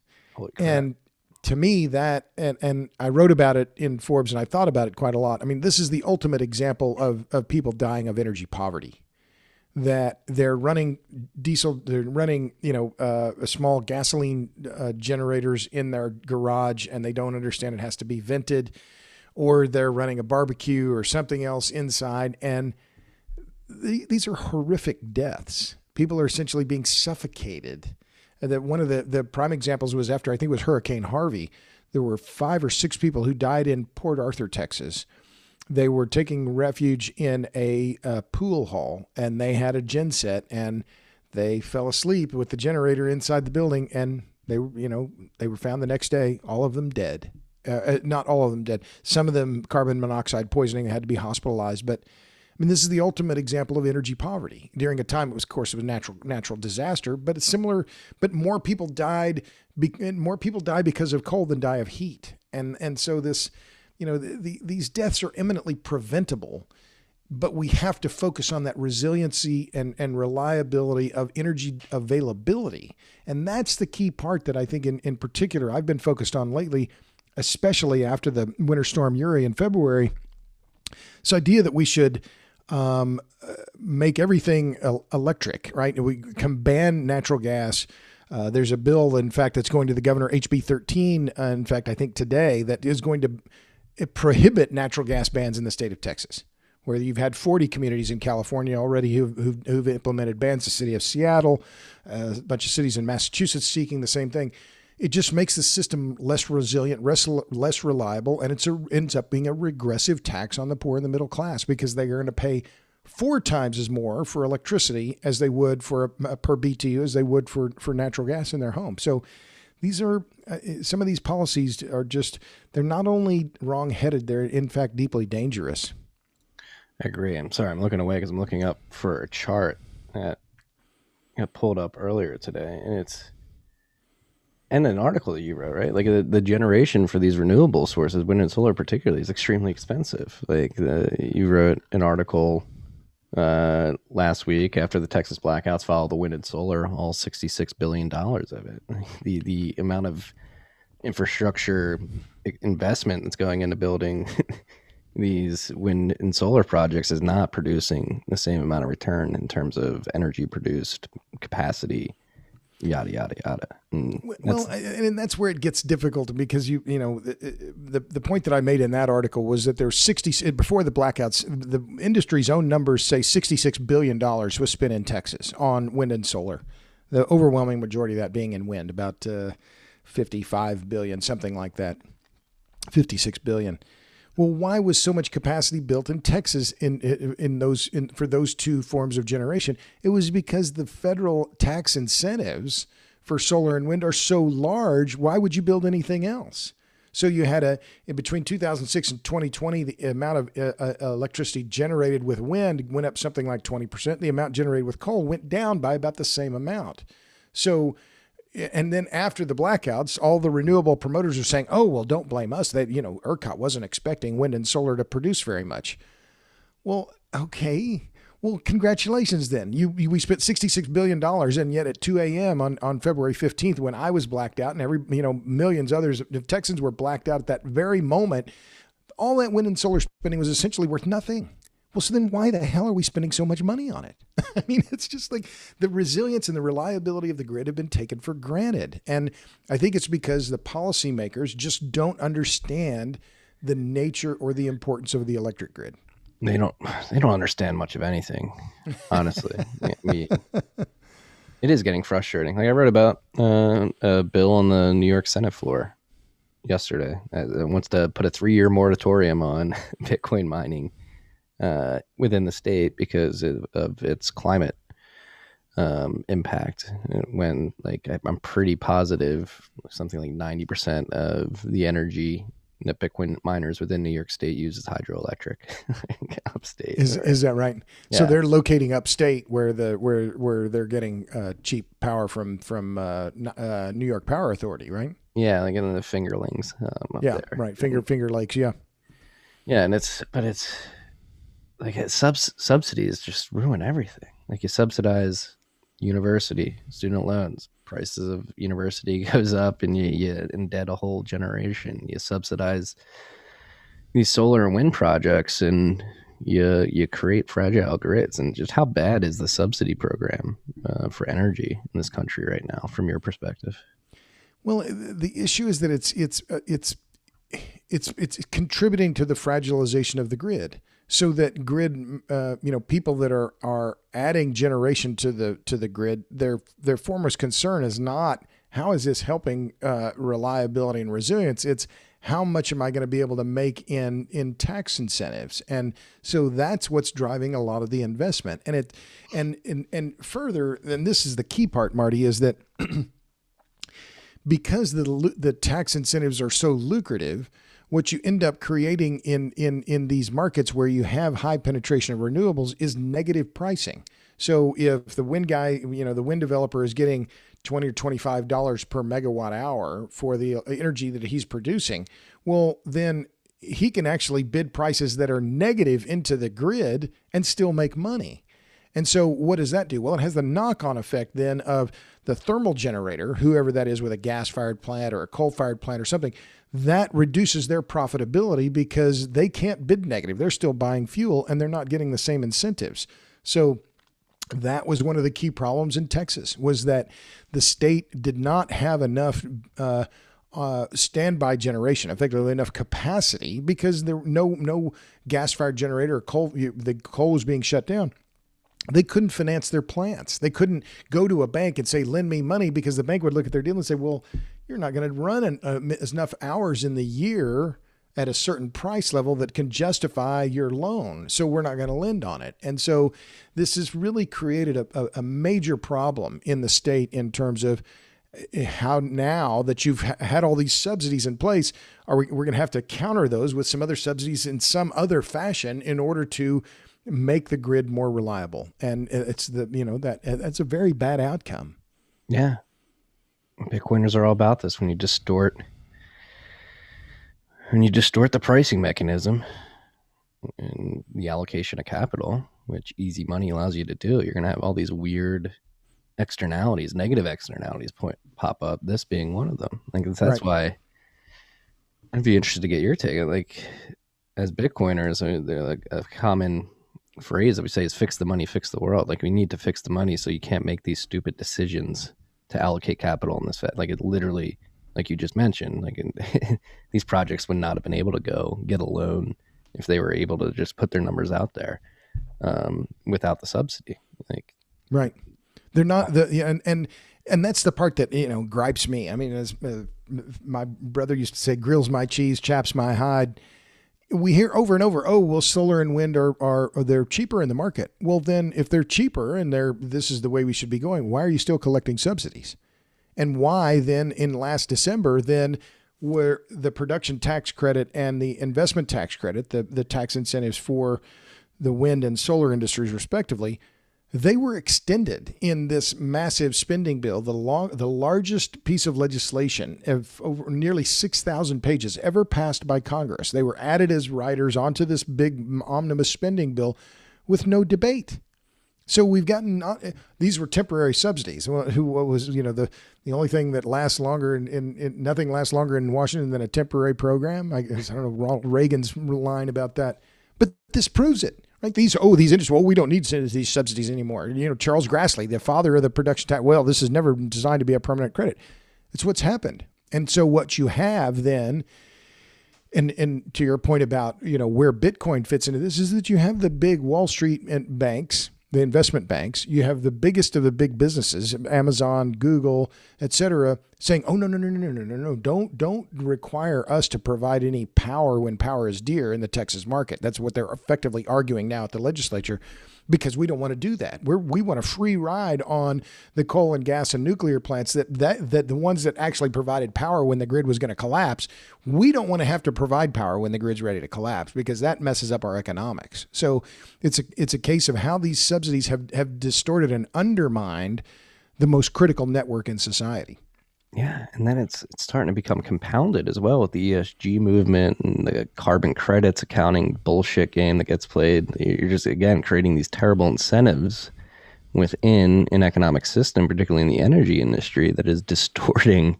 And to me, that, and, and I wrote about it in Forbes and I thought about it quite a lot. I mean, this is the ultimate example of, of people dying of energy poverty. That they're running diesel, they're running, you know, uh, a small gasoline uh, generators in their garage and they don't understand it has to be vented, or they're running a barbecue or something else inside. And the, these are horrific deaths. People are essentially being suffocated. That one of the, the prime examples was after I think it was Hurricane Harvey. There were five or six people who died in Port Arthur, Texas. They were taking refuge in a, uh pool hall, and they had a gen set, and they fell asleep with the generator inside the building, and they were, you know, they were found the next day, all of them dead. Uh, uh, not all of them dead. Some of them carbon monoxide poisoning had to be hospitalized, but mean, this is the ultimate example of energy poverty. During a time, it was, of course, it was natural natural disaster, but it's similar. But more people died. More people die because of cold than die of heat. And and so this, you know, the, the, these deaths are eminently preventable. But we have to focus on that resiliency and, and reliability of energy availability. And that's the key part that I think, in, in particular, I've been focused on lately, especially after the winter storm Uri in February. This idea that we should um, make everything electric, right? We can ban natural gas. Uh, there's a bill, in fact, that's going to the governor, HB 13, uh, in fact, I think today, that is going to uh, prohibit natural gas bans in the state of Texas, where you've had 40 communities in California already who've, who've, who've implemented bans, the city of Seattle, uh, a bunch of cities in Massachusetts seeking the same thing it just makes the system less resilient, less, reliable, and it ends up being a regressive tax on the poor and the middle class because they're going to pay four times as more for electricity as they would for a, per BTU as they would for for natural gas in their home. So these are uh, some of these policies are just they're not only wrong-headed, they're in fact deeply dangerous. I agree. I'm sorry, I'm looking away because I'm looking up for a chart that got pulled up earlier today, and it's and an article that you wrote, right? Like the, the generation for these renewable sources, wind and solar particularly, is extremely expensive. Like the, you wrote an article uh, last week after the Texas blackouts followed the wind and solar, all sixty six billion dollars of it. The the amount of infrastructure investment that's going into building these wind and solar projects is not producing the same amount of return in terms of energy produced capacity, yada yada yada. And Well, that's- and that's where it gets difficult because you you know the, the the point that I made in that article was that there's 60 before the blackouts the industry's own numbers say 66 billion dollars was spent in Texas on wind and solar. The overwhelming majority of that being in wind, about uh, 55 billion, something like that. 56 billion. Well, why was so much capacity built in Texas in in, those in, for those two forms of generation? It was because the federal tax incentives for solar and wind are so large. Why would you build anything else? So you had a between 2006 and 2020, the amount of uh, uh, electricity generated with wind went up something like 20 percent. The amount generated with coal went down by about the same amount. So and then after the blackouts, all the renewable promoters are saying, "Oh, well, don't blame us. That you know, ERCOT wasn't expecting wind and solar to produce very much." Well, okay. Well, congratulations then. You, you we spent sixty six billion dollars, and yet at two a.m. on on February fifteenth, when I was blacked out, and every you know millions others of Texans were blacked out at that very moment, all that wind and solar spending was essentially worth nothing. Well, so then why the hell are we spending so much money on it? I mean, it's just like the resilience and the reliability of the grid have been taken for granted. And I think it's because the policymakers just don't understand the nature or the importance of the electric grid. they don't they don't understand much of anything honestly I mean, it is getting frustrating like i read about uh, a bill on the new york senate floor yesterday uh, that wants to put a three-year moratorium on bitcoin mining uh, within the state because of, of its climate um, impact when like i'm pretty positive something like 90% of the energy that bitcoin miners within new york state uses hydroelectric upstate Is is that right? So they're locating upstate where the where where they're getting uh, cheap power from from uh, uh, New York Power Authority, right? yeah like in the fingerlings um, up Yeah, there right. Finger Finger Lakes, yeah. Yeah, and it's but it's like subs subsidies just ruin everything. Like you subsidize university student loans, prices of university goes up, and you you indebt a whole generation. You subsidize these solar and wind projects, and you you create fragile grids. And just how bad is the subsidy program uh, for energy in this country right now, from your perspective? Well, the issue is that it's it's uh, it's it's it's contributing to the fragilization of the grid, so that grid, uh, you know, people that are are adding generation to the to the grid, their their foremost concern is not how is this helping uh, reliability and resilience. It's how much am I going to be able to make in in tax incentives, and so that's what's driving a lot of the investment. And it and and and further, and this is the key part, Marty, is that because the the tax incentives are so lucrative, what you end up creating in in in these markets where you have high penetration of renewables is negative pricing. So if the wind guy, you know, the wind developer is getting twenty or twenty five dollars per megawatt hour for the energy that he's producing, well then he can actually bid prices that are negative into the grid and still make money. And so, what does that do? Well, it has the knock on effect then of the thermal generator, whoever that is with a gas fired plant or a coal fired plant or something, that reduces their profitability because they can't bid negative. They're still buying fuel and they're not getting the same incentives. So, that was one of the key problems in Texas was that the state did not have enough uh, uh, standby generation, effectively enough capacity, because there no no gas fired generator or coal the coal was being shut down they couldn't finance their plants. They couldn't go to a bank and say, lend me money because the bank would look at their deal and say, well, you're not going to run an, uh, enough hours in the year at a certain price level that can justify your loan. So we're not going to lend on it. And so this has really created a, a, a major problem in the state in terms of eh, how now that you've ha- had all these subsidies in place, are we, we're going to have to counter those with some other subsidies in some other fashion in order to make the grid more reliable. And it's the, you know, that that's a very bad outcome. Yeah. Bitcoiners are all about this when you distort when you distort the pricing mechanism and the allocation of capital, which easy money allows you to do, you're gonna have all these weird externalities, negative externalities point pop up, this being one of them. Like that's Right. why I'd be interested to get your take. Like as Bitcoiners, I mean, they're like a common phrase that we say is fix the money, fix the world. Like we need to fix the money so you can't make these stupid decisions to allocate capital in this Fed. Like it literally, like you just mentioned, like in, these projects would not have been able to go get a loan if they were able to just put their numbers out there um, without the subsidy. Like right, they're not the yeah, and and and that's the part that you know gripes me. I mean, as uh, my brother used to say, "Grills my cheese, chaps my hide." We hear over and over, "Oh, well, solar and wind are, are they're cheaper in the market." Well, then, if they're cheaper and they're this is the way we should be going, why are you still collecting subsidies? And why then, in last December, then where the production tax credit and the investment tax credit, the the tax incentives for the wind and solar industries, respectively, they were extended in this massive spending bill, the long, the largest piece of legislation of over nearly 6,000 pages ever passed by Congress. They were added as riders onto this big omnibus spending bill with no debate. So we've gotten uh, these were temporary subsidies. Who was you know the the only thing that lasts longer in, in, in, nothing lasts longer in Washington than a temporary program. I, guess I don't know Ronald Reagan's line about that, but this proves it. Right? These oh these industries well we don't need these subsidies anymore. You know Charles Grassley, the father of the production tax. Well, this is never designed to be a permanent credit. It's what's happened. And so what you have then, and and to your point about you know where Bitcoin fits into this is that you have the big Wall Street banks the investment banks, you have the biggest of the big businesses, Amazon, Google, et cetera, saying, "Oh no, no, no, no, no, no, no! Don't don't require us to provide any power when power is dear in the Texas market." That's what they're effectively arguing now at the legislature because we don't want to do that. We're, we want a free ride on the coal and gas and nuclear plants that, that, that the ones that actually provided power when the grid was going to collapse. We don't want to have to provide power when the grid's ready to collapse because that messes up our economics. So it's a, it's a case of how these subsidies have, have distorted and undermined the most critical network in society. Yeah, and then it's it's starting to become compounded as well with the ESG movement and the carbon credits accounting bullshit game that gets played. You're just again creating these terrible incentives within an economic system, particularly in the energy industry, that is distorting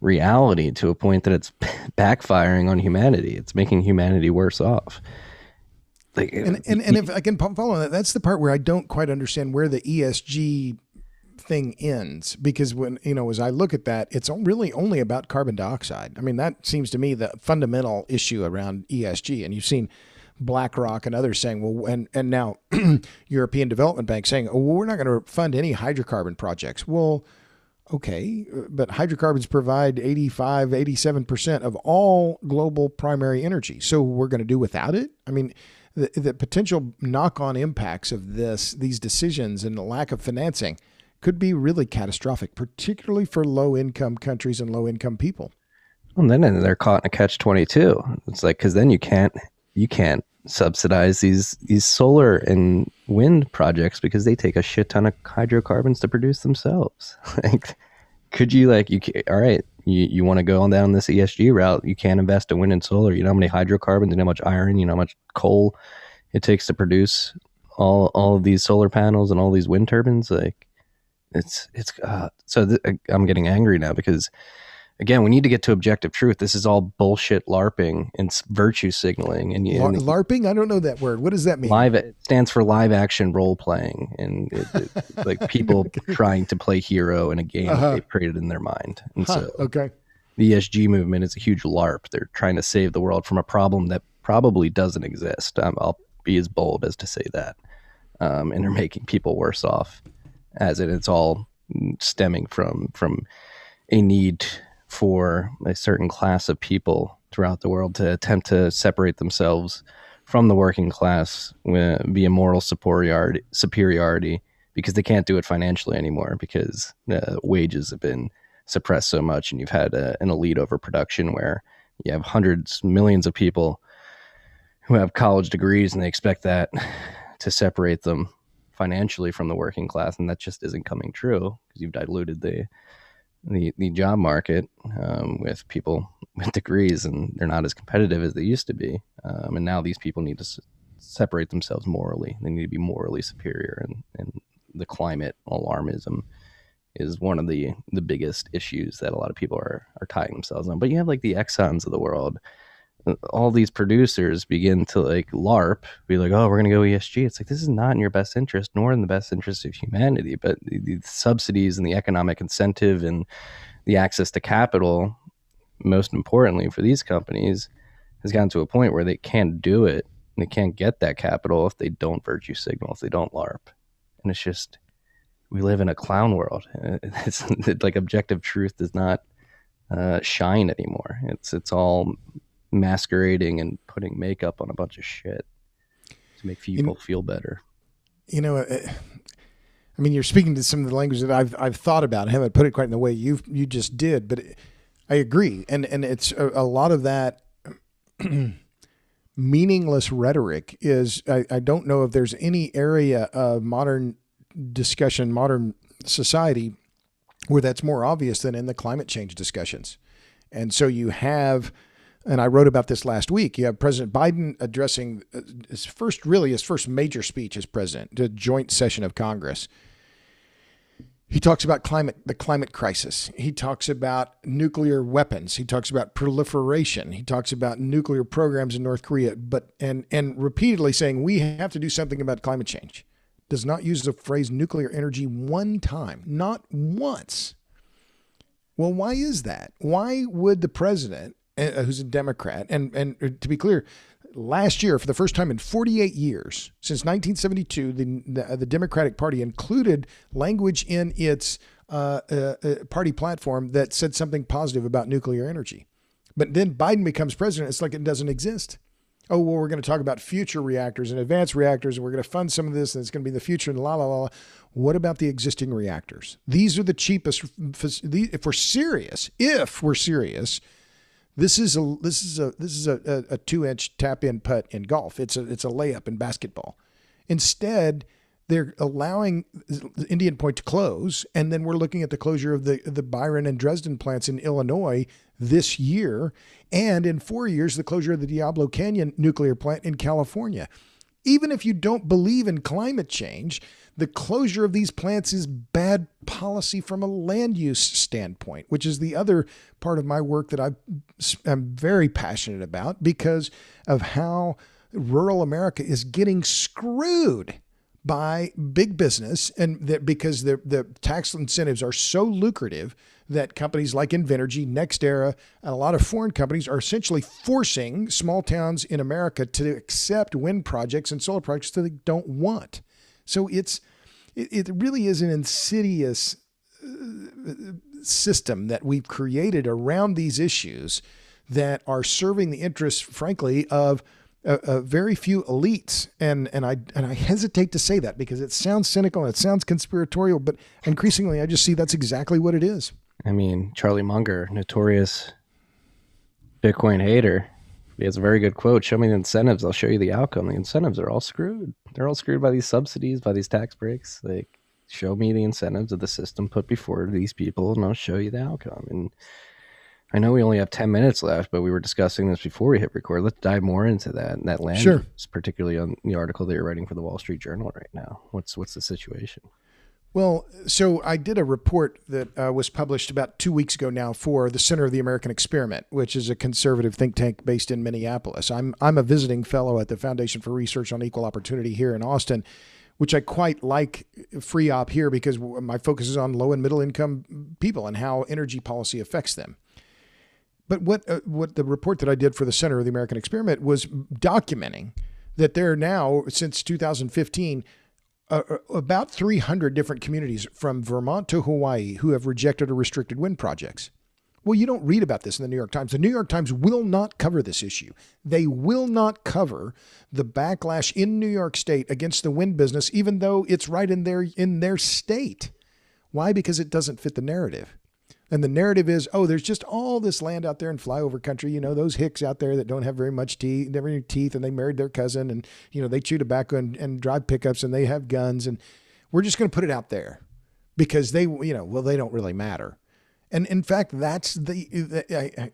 reality to a point that it's backfiring on humanity. It's making humanity worse off. Like, and, and, and if I can follow that, that's the part where I don't quite understand where the ESG thing ends because when you know as I look at that, it's really only about carbon dioxide. I mean, that seems to me the fundamental issue around ESG. And you've seen BlackRock and others saying, well, and and now European Development Bank saying, oh, well, we're not going to fund any hydrocarbon projects. Well, okay, but hydrocarbons provide 85, 87% of all global primary energy. So we're going to do without it? I mean, the, the potential knock on impacts of this, these decisions and the lack of financing could be really catastrophic, particularly for low income countries and low income people. Well, then they're caught in a catch twenty two. It's like because then you can't you can't subsidize these these solar and wind projects because they take a shit ton of hydrocarbons to produce themselves. like, could you like you all right? You you want to go on down this ESG route? You can't invest in wind and solar. You know how many hydrocarbons and how much iron, you know how much coal it takes to produce all all of these solar panels and all these wind turbines. Like, it's it's uh, so th- uh, I'm getting angry now because again, we need to get to objective truth. This is all bullshit LARPing and virtue signaling. And, and LARPing, I don't know that word. What does that mean? Live it stands for live action role playing, and it, it, like people trying to play hero in a game uh-huh. they've created in their mind. And huh, so, okay, the ESG movement is a huge LARP. They're trying to save the world from a problem that probably doesn't exist. Um, I'll be as bold as to say that, um, and they're making people worse off as it. It's all stemming from from a need for a certain class of people throughout the world to attempt to separate themselves from the working class via moral superiority, superiority because they can't do it financially anymore because uh, wages have been suppressed so much and you've had a, an elite overproduction where you have hundreds millions of people who have college degrees and they expect that to separate them financially from the working class, and that just isn't coming true because you've diluted the the the job market um, with people with degrees, and they're not as competitive as they used to be. Um, and now these people need to s- separate themselves morally. They need to be morally superior, and and the climate alarmism is one of the the biggest issues that a lot of people are are tying themselves on. But you have like the Exxons of the world all these producers begin to like LARP, be like, oh, we're going to go ESG. It's like, this is not in your best interest, nor in the best interest of humanity. But the, the subsidies and the economic incentive and the access to capital, most importantly for these companies, has gotten to a point where they can't do it. And they can't get that capital if they don't virtue signal, if they don't LARP. And it's just, we live in a clown world. It's like objective truth does not uh, shine anymore. It's it's all masquerading and putting makeup on a bunch of shit to make people feel better. You know, uh, I mean, you're speaking to some of the language that I've I've thought about. I haven't put it quite in the way you you just did, but it, I agree, and and it's a, a lot of that. meaningless rhetoric is I, I don't know if there's any area of modern discussion, modern society where that's more obvious than in the climate change discussions. And so you have and I wrote about this last week. You have President Biden addressing uh, his first, really his first major speech as president, the joint session of Congress. He talks about climate, the climate crisis. He talks about nuclear weapons. He talks about proliferation. He talks about nuclear programs in North Korea, but and and repeatedly saying we have to do something about climate change. Does not use the phrase nuclear energy one time, not once. Well, why is that? Why would the president who's a Democrat, and and uh, to be clear, last year for the first time in 48 years since 1972, the the, the Democratic Party included language in its uh, uh, uh, party platform that said something positive about nuclear energy. But then Biden becomes president. It's like it doesn't exist. Oh well, we're going to talk about future reactors and advanced reactors, and we're going to fund some of this, and it's going to be the future. And la la la. What about the existing reactors? These are the cheapest. If we're serious, if we're serious this is a this is a this is a, a, two inch tap in putt in golf. It's a it's a layup in basketball. Instead, they're allowing Indian Point to close, and then we're looking at the closure of the the Byron and Dresden plants in Illinois this year, and in four years the closure of the Diablo Canyon nuclear plant in California. Even if you don't believe in climate change, the closure of these plants is bad policy from a land use standpoint, which is the other part of my work that I am very passionate about because of how rural America is getting screwed by big business and that because the the tax incentives are so lucrative that companies like Invenergy, NextEra, and a lot of foreign companies are essentially forcing small towns in America to accept wind projects and solar projects that they don't want. So it's it, it really is an insidious uh, system that we've created around these issues that are serving the interests, frankly, of a, a, very few elites. And and I and I hesitate to say that because it sounds cynical and it sounds conspiratorial, but increasingly I just see that's exactly what it is. I mean, Charlie Munger, notorious Bitcoin hater, he has a very good quote. Show me the incentives, I'll show you the outcome. The incentives are all screwed. They're all screwed by these subsidies, by these tax breaks. Like, show me the incentives of the system put before these people, and I'll show you the outcome. And I know we only have 10 minutes left, but we were discussing this before we hit record. Let's dive more into that. And that land, sure. particularly on the article that you're writing for the Wall Street Journal right now. What's what's the situation? Well, so I did a report that uh, was published about two weeks ago now for the Center of the American Experiment, which is a conservative think tank based in Minneapolis. I'm I'm a visiting fellow at the Foundation for Research on Equal Opportunity here in Austin, which I quite like FREOPP here because my focus is on low and middle income people and how energy policy affects them. But what uh, what the report that I did for the Center of the American Experiment was documenting that there are now since 2015 uh, uh, about 300 different communities from Vermont to Hawaii who have rejected or restricted wind projects. Well, you don't read about this in the New York Times. The New York Times will not cover this issue. They will not cover the backlash in New York State against the wind business, even though it's right in their in their state. Why? Because it doesn't fit the narrative. And the narrative is, oh, there's just all this land out there in flyover country. You know, those hicks out there that don't have very much teeth, never any teeth, and they married their cousin, and you know they chew tobacco and, and drive pickups, and they have guns, and we're just going to put it out there because they, you know, well, they don't really matter. And in fact, that's the, I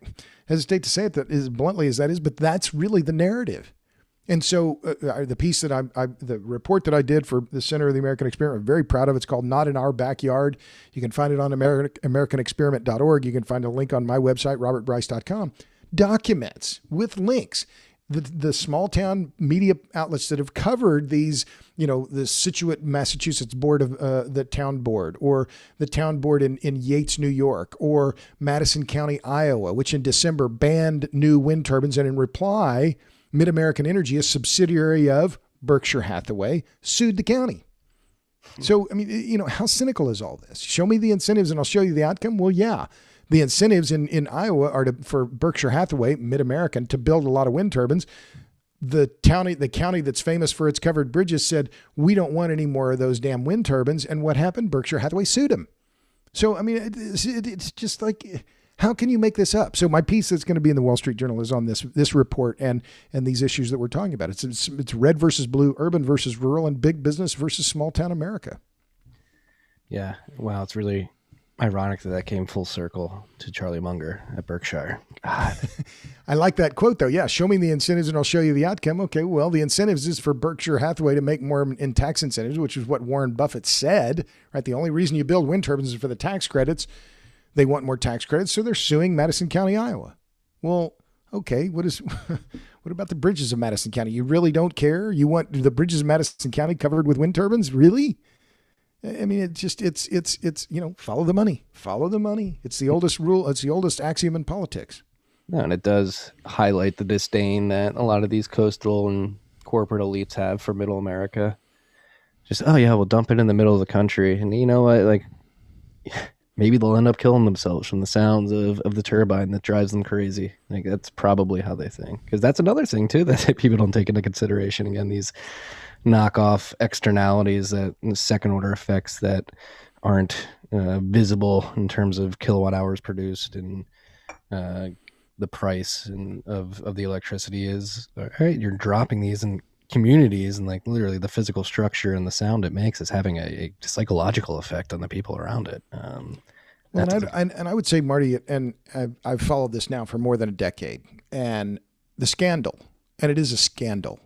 hesitate to say it that as bluntly as that is, but that's really the narrative. And so uh, the piece that I, I, the report that I did for the Center of the American Experiment, I'm very proud of. It's called Not in Our Backyard. You can find it on American, AmericanExperiment.org. You can find a link on my website, robertbryce.com. documents with links the, the small town media outlets that have covered these, you know, the Scituate, Massachusetts board of uh, the town board, or the town board in, in Yates, New York, or Madison County, Iowa, which in December banned new wind turbines. And in reply, MidAmerican Energy, a subsidiary of Berkshire Hathaway, sued the county. So, I mean, you know, how cynical is all this? Show me the incentives and I'll show you the outcome. Well, yeah the incentives in, in Iowa are to, for Berkshire Hathaway, MidAmerican, to build a lot of wind turbines. The county, the county that's famous for its covered bridges, said we don't want any more of those damn wind turbines. And what happened? Berkshire Hathaway sued him. So I mean, it's, it's just like how can you make this up? So my piece that's going to be in the Wall Street Journal is on this this report and and these issues that we're talking about. It's it's, it's red versus blue, urban versus rural, and big business versus small town America. Yeah, wow, it's really ironic that that came full circle to Charlie Munger at Berkshire. I like that quote though. Yeah, show me the incentives and I'll show you the outcome. Okay, well, the incentives is for Berkshire Hathaway to make more in tax incentives, which is what Warren Buffett said, right? The only reason you build wind turbines is for the tax credits. They want more tax credits, so they're suing Madison County, Iowa. Well, okay, what is what about the bridges of Madison County? You really don't care? You want the bridges of Madison County covered with wind turbines? Really? I mean, it just it's it's it's you know follow the money, follow the money. It's the oldest rule. It's the oldest axiom in politics. No, and it does highlight the disdain that a lot of these coastal and corporate elites have for Middle America. Just oh yeah, we'll dump it in the middle of the country, and you know what? Like maybe they'll end up killing themselves from the sounds of, of the turbine that drives them crazy. Like that's probably how they think. Because that's another thing too that people don't take into consideration. Again, these knockoff externalities that second order effects that aren't uh, visible in terms of kilowatt hours produced and uh, the price and of, of the electricity is all right you're dropping these in communities and like literally the physical structure and the sound it makes is having a, a psychological effect on the people around it um, and, I, and I would say marty and I've, I've followed this now for more than a decade and the scandal and it is a scandal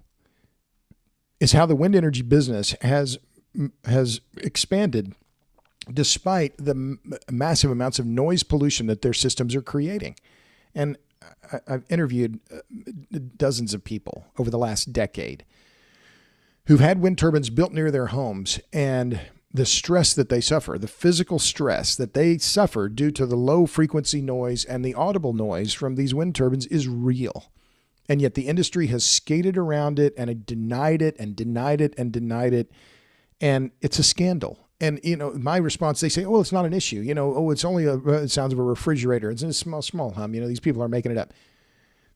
is how the wind energy business has has expanded despite the m- massive amounts of noise pollution that their systems are creating. And I, have interviewed uh, dozens of people over the last decade who've had wind turbines built near their homes and the stress that they suffer, the physical stress that they suffer due to the low frequency noise and the audible noise from these wind turbines is real. And yet the industry has skated around it and denied it and denied it and denied it. And it's a scandal. And you know, my response, they say, "Oh, it's not an issue." You know, "Oh, it's only a uh, it sounds of a refrigerator. It's a small, small hum." You know, these people are making it up.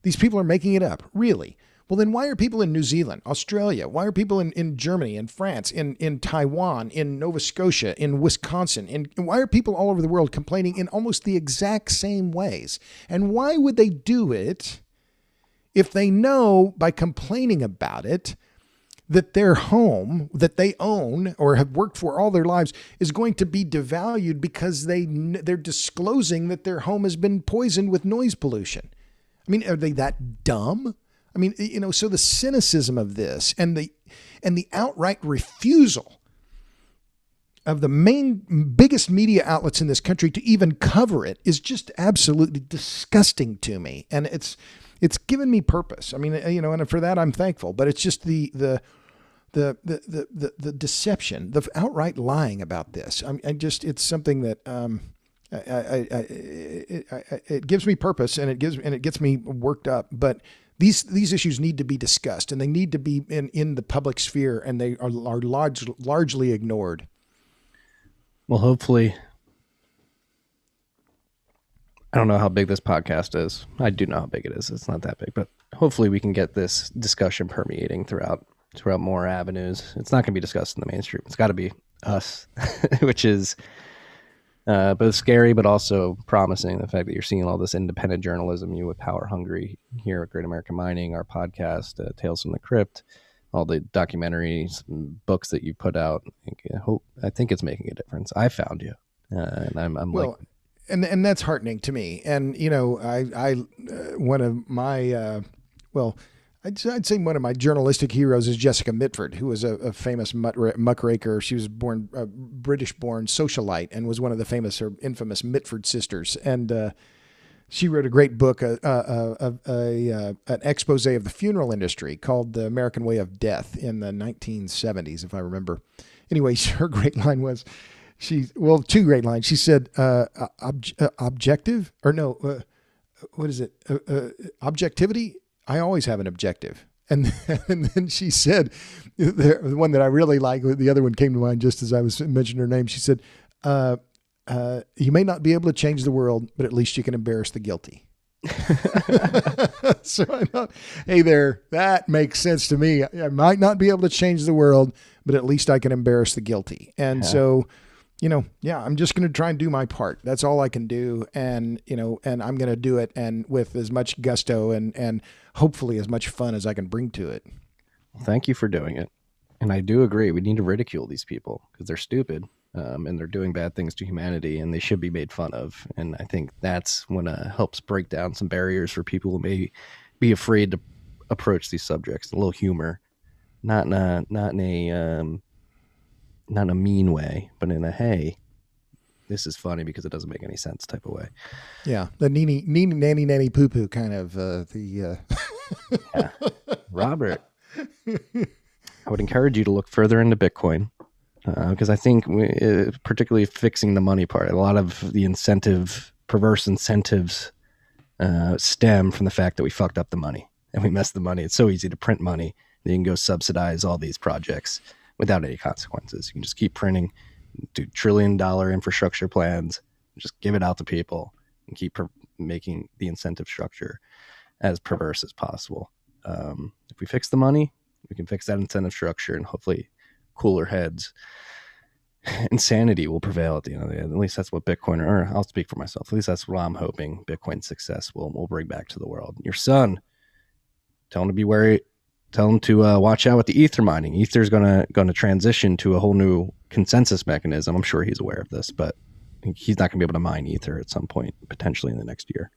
These people are making it up, really. Well, then why are people in New Zealand, Australia? Why are people in, in Germany, in France, in, in Taiwan, in Nova Scotia, in Wisconsin? In, why are people all over the world complaining in almost the exact same ways? And why would they do it if they know by complaining about it that their home that they own or have worked for all their lives is going to be devalued because they they're disclosing that their home has been poisoned with noise pollution. I mean, are they that dumb? I mean, you know, so the cynicism of this and the and the outright refusal of the main biggest media outlets in this country to even cover it is just absolutely disgusting to me. And it's it's given me purpose. I mean, uh, you know, and for that I'm thankful. But it's just the the the the the, the deception, the outright lying about this. I, I just it's something that um, I, I, I it, it, gives me purpose and it gives and it gets me worked up. But these these issues need to be discussed and they need to be in in the public sphere and they are are large, largely ignored. Well, hopefully I don't know how big this podcast is. I do know how big it is. It's not that big, but hopefully we can get this discussion permeating throughout throughout more avenues. It's not going to be discussed in the mainstream. It's got to be us, which is uh, both scary but also promising. The fact that you're seeing all this independent journalism, you with Power Hungry here at Great American Mining, our podcast, uh, Tales from the Crypt, all the documentaries, and books that you put out. I think, I hope I think it's making a difference. I found you, uh, and I'm, I'm well, like and and that's heartening to me. And you know, I I uh, one of my uh, well. I'd, I'd, say one of my journalistic heroes is Jessica Mitford, who was a, a famous muckraker. She was born a British-born socialite and was one of the famous or infamous Mitford sisters. And uh, she wrote a great book, a, a, a, a, uh, an expose of the funeral industry called "The American Way of Death" in the 1970s, if I remember. Anyway, her great line was, she well, two great lines. She said, uh, ob- uh, "Objective or no, uh, what is it? Uh, uh, objectivity. I always have an objective." And, and then she said, the one that I really like, the other one came to mind just as I was mentioning her name. She said, uh, uh, you may not be able to change the world, but at least you can embarrass the guilty. so I thought, hey there, that makes sense to me. I might not be able to change the world, but at least I can embarrass the guilty. And yeah. so, you know, yeah, I'm just going to try and do my part. That's all I can do. And, you know, and I'm going to do it and with as much gusto and, and hopefully as much fun as I can bring to it. Thank you for doing it. And I do agree. We need to ridicule these people because they're stupid um, and they're doing bad things to humanity and they should be made fun of. And I think that's when it helps break down some barriers for people who may be afraid to approach these subjects. A little humor, not in a not in a um, not in a mean way, but in a hey, this is funny because it doesn't make any sense type of way. Yeah, the nini nini nanny nanny poo poo kind of uh, the. Uh... yeah. Robert, I would encourage you to look further into Bitcoin because uh, I think we, uh, particularly fixing the money part, a lot of the incentive, perverse incentives, uh, stem from the fact that we fucked up the money and we messed the money. It's so easy to print money that you can go subsidize all these projects without any consequences. You can just keep printing, do trillion dollar infrastructure plans, just give it out to people, and keep per- making the incentive structure as perverse as possible. Um, if we fix the money, we can fix that incentive structure and hopefully cooler heads, insanity will prevail at the end of the day. At least that's what Bitcoin, or I'll speak for myself. At least that's what I'm hoping Bitcoin success will will bring back to the world. Your son, tell him to be wary. Tell him to uh, watch out with the ether mining. Ether's gonna gonna transition to a whole new consensus mechanism. I'm sure he's aware of this, but he's not gonna be able to mine ether at some point, potentially in the next year.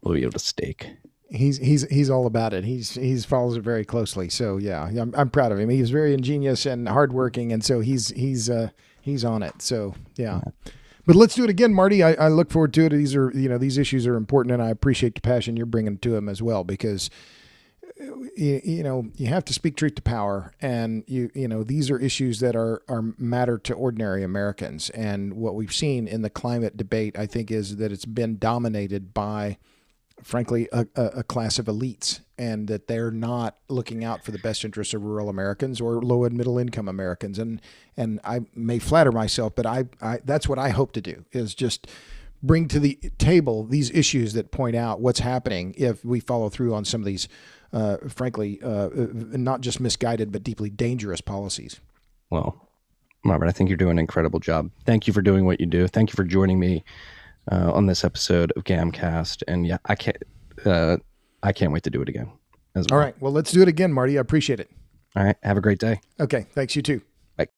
We'll be able to stake he's he's he's all about it. He's he's follows it very closely. So yeah, I'm I'm proud of him. He's very ingenious and hardworking, and so he's he's uh he's on it. So yeah. But let's do it again, Marty. I, I look forward to it. These are you know these issues are important, and I appreciate the passion you're bringing to them as well because you, you know you have to speak truth to power, and you you know these are issues that are are matter to ordinary Americans. And what we've seen in the climate debate, I think, is that it's been dominated by frankly, a, a, class of elites, and that they're not looking out for the best interests of rural Americans or low and middle income Americans. And and I may flatter myself, but I, I that's what I hope to do is just bring to the table these issues that point out what's happening if we follow through on some of these, uh, frankly, uh, not just misguided but deeply dangerous policies. Well, Robert, I think you're doing an incredible job. Thank you for doing what you do. Thank you for joining me uh, on this episode of Gamcast, and yeah, I can't, uh, I can't wait to do it again. Well. All right, well, let's do it again, Marty. I appreciate it. All right, have a great day. Okay, thanks. You too.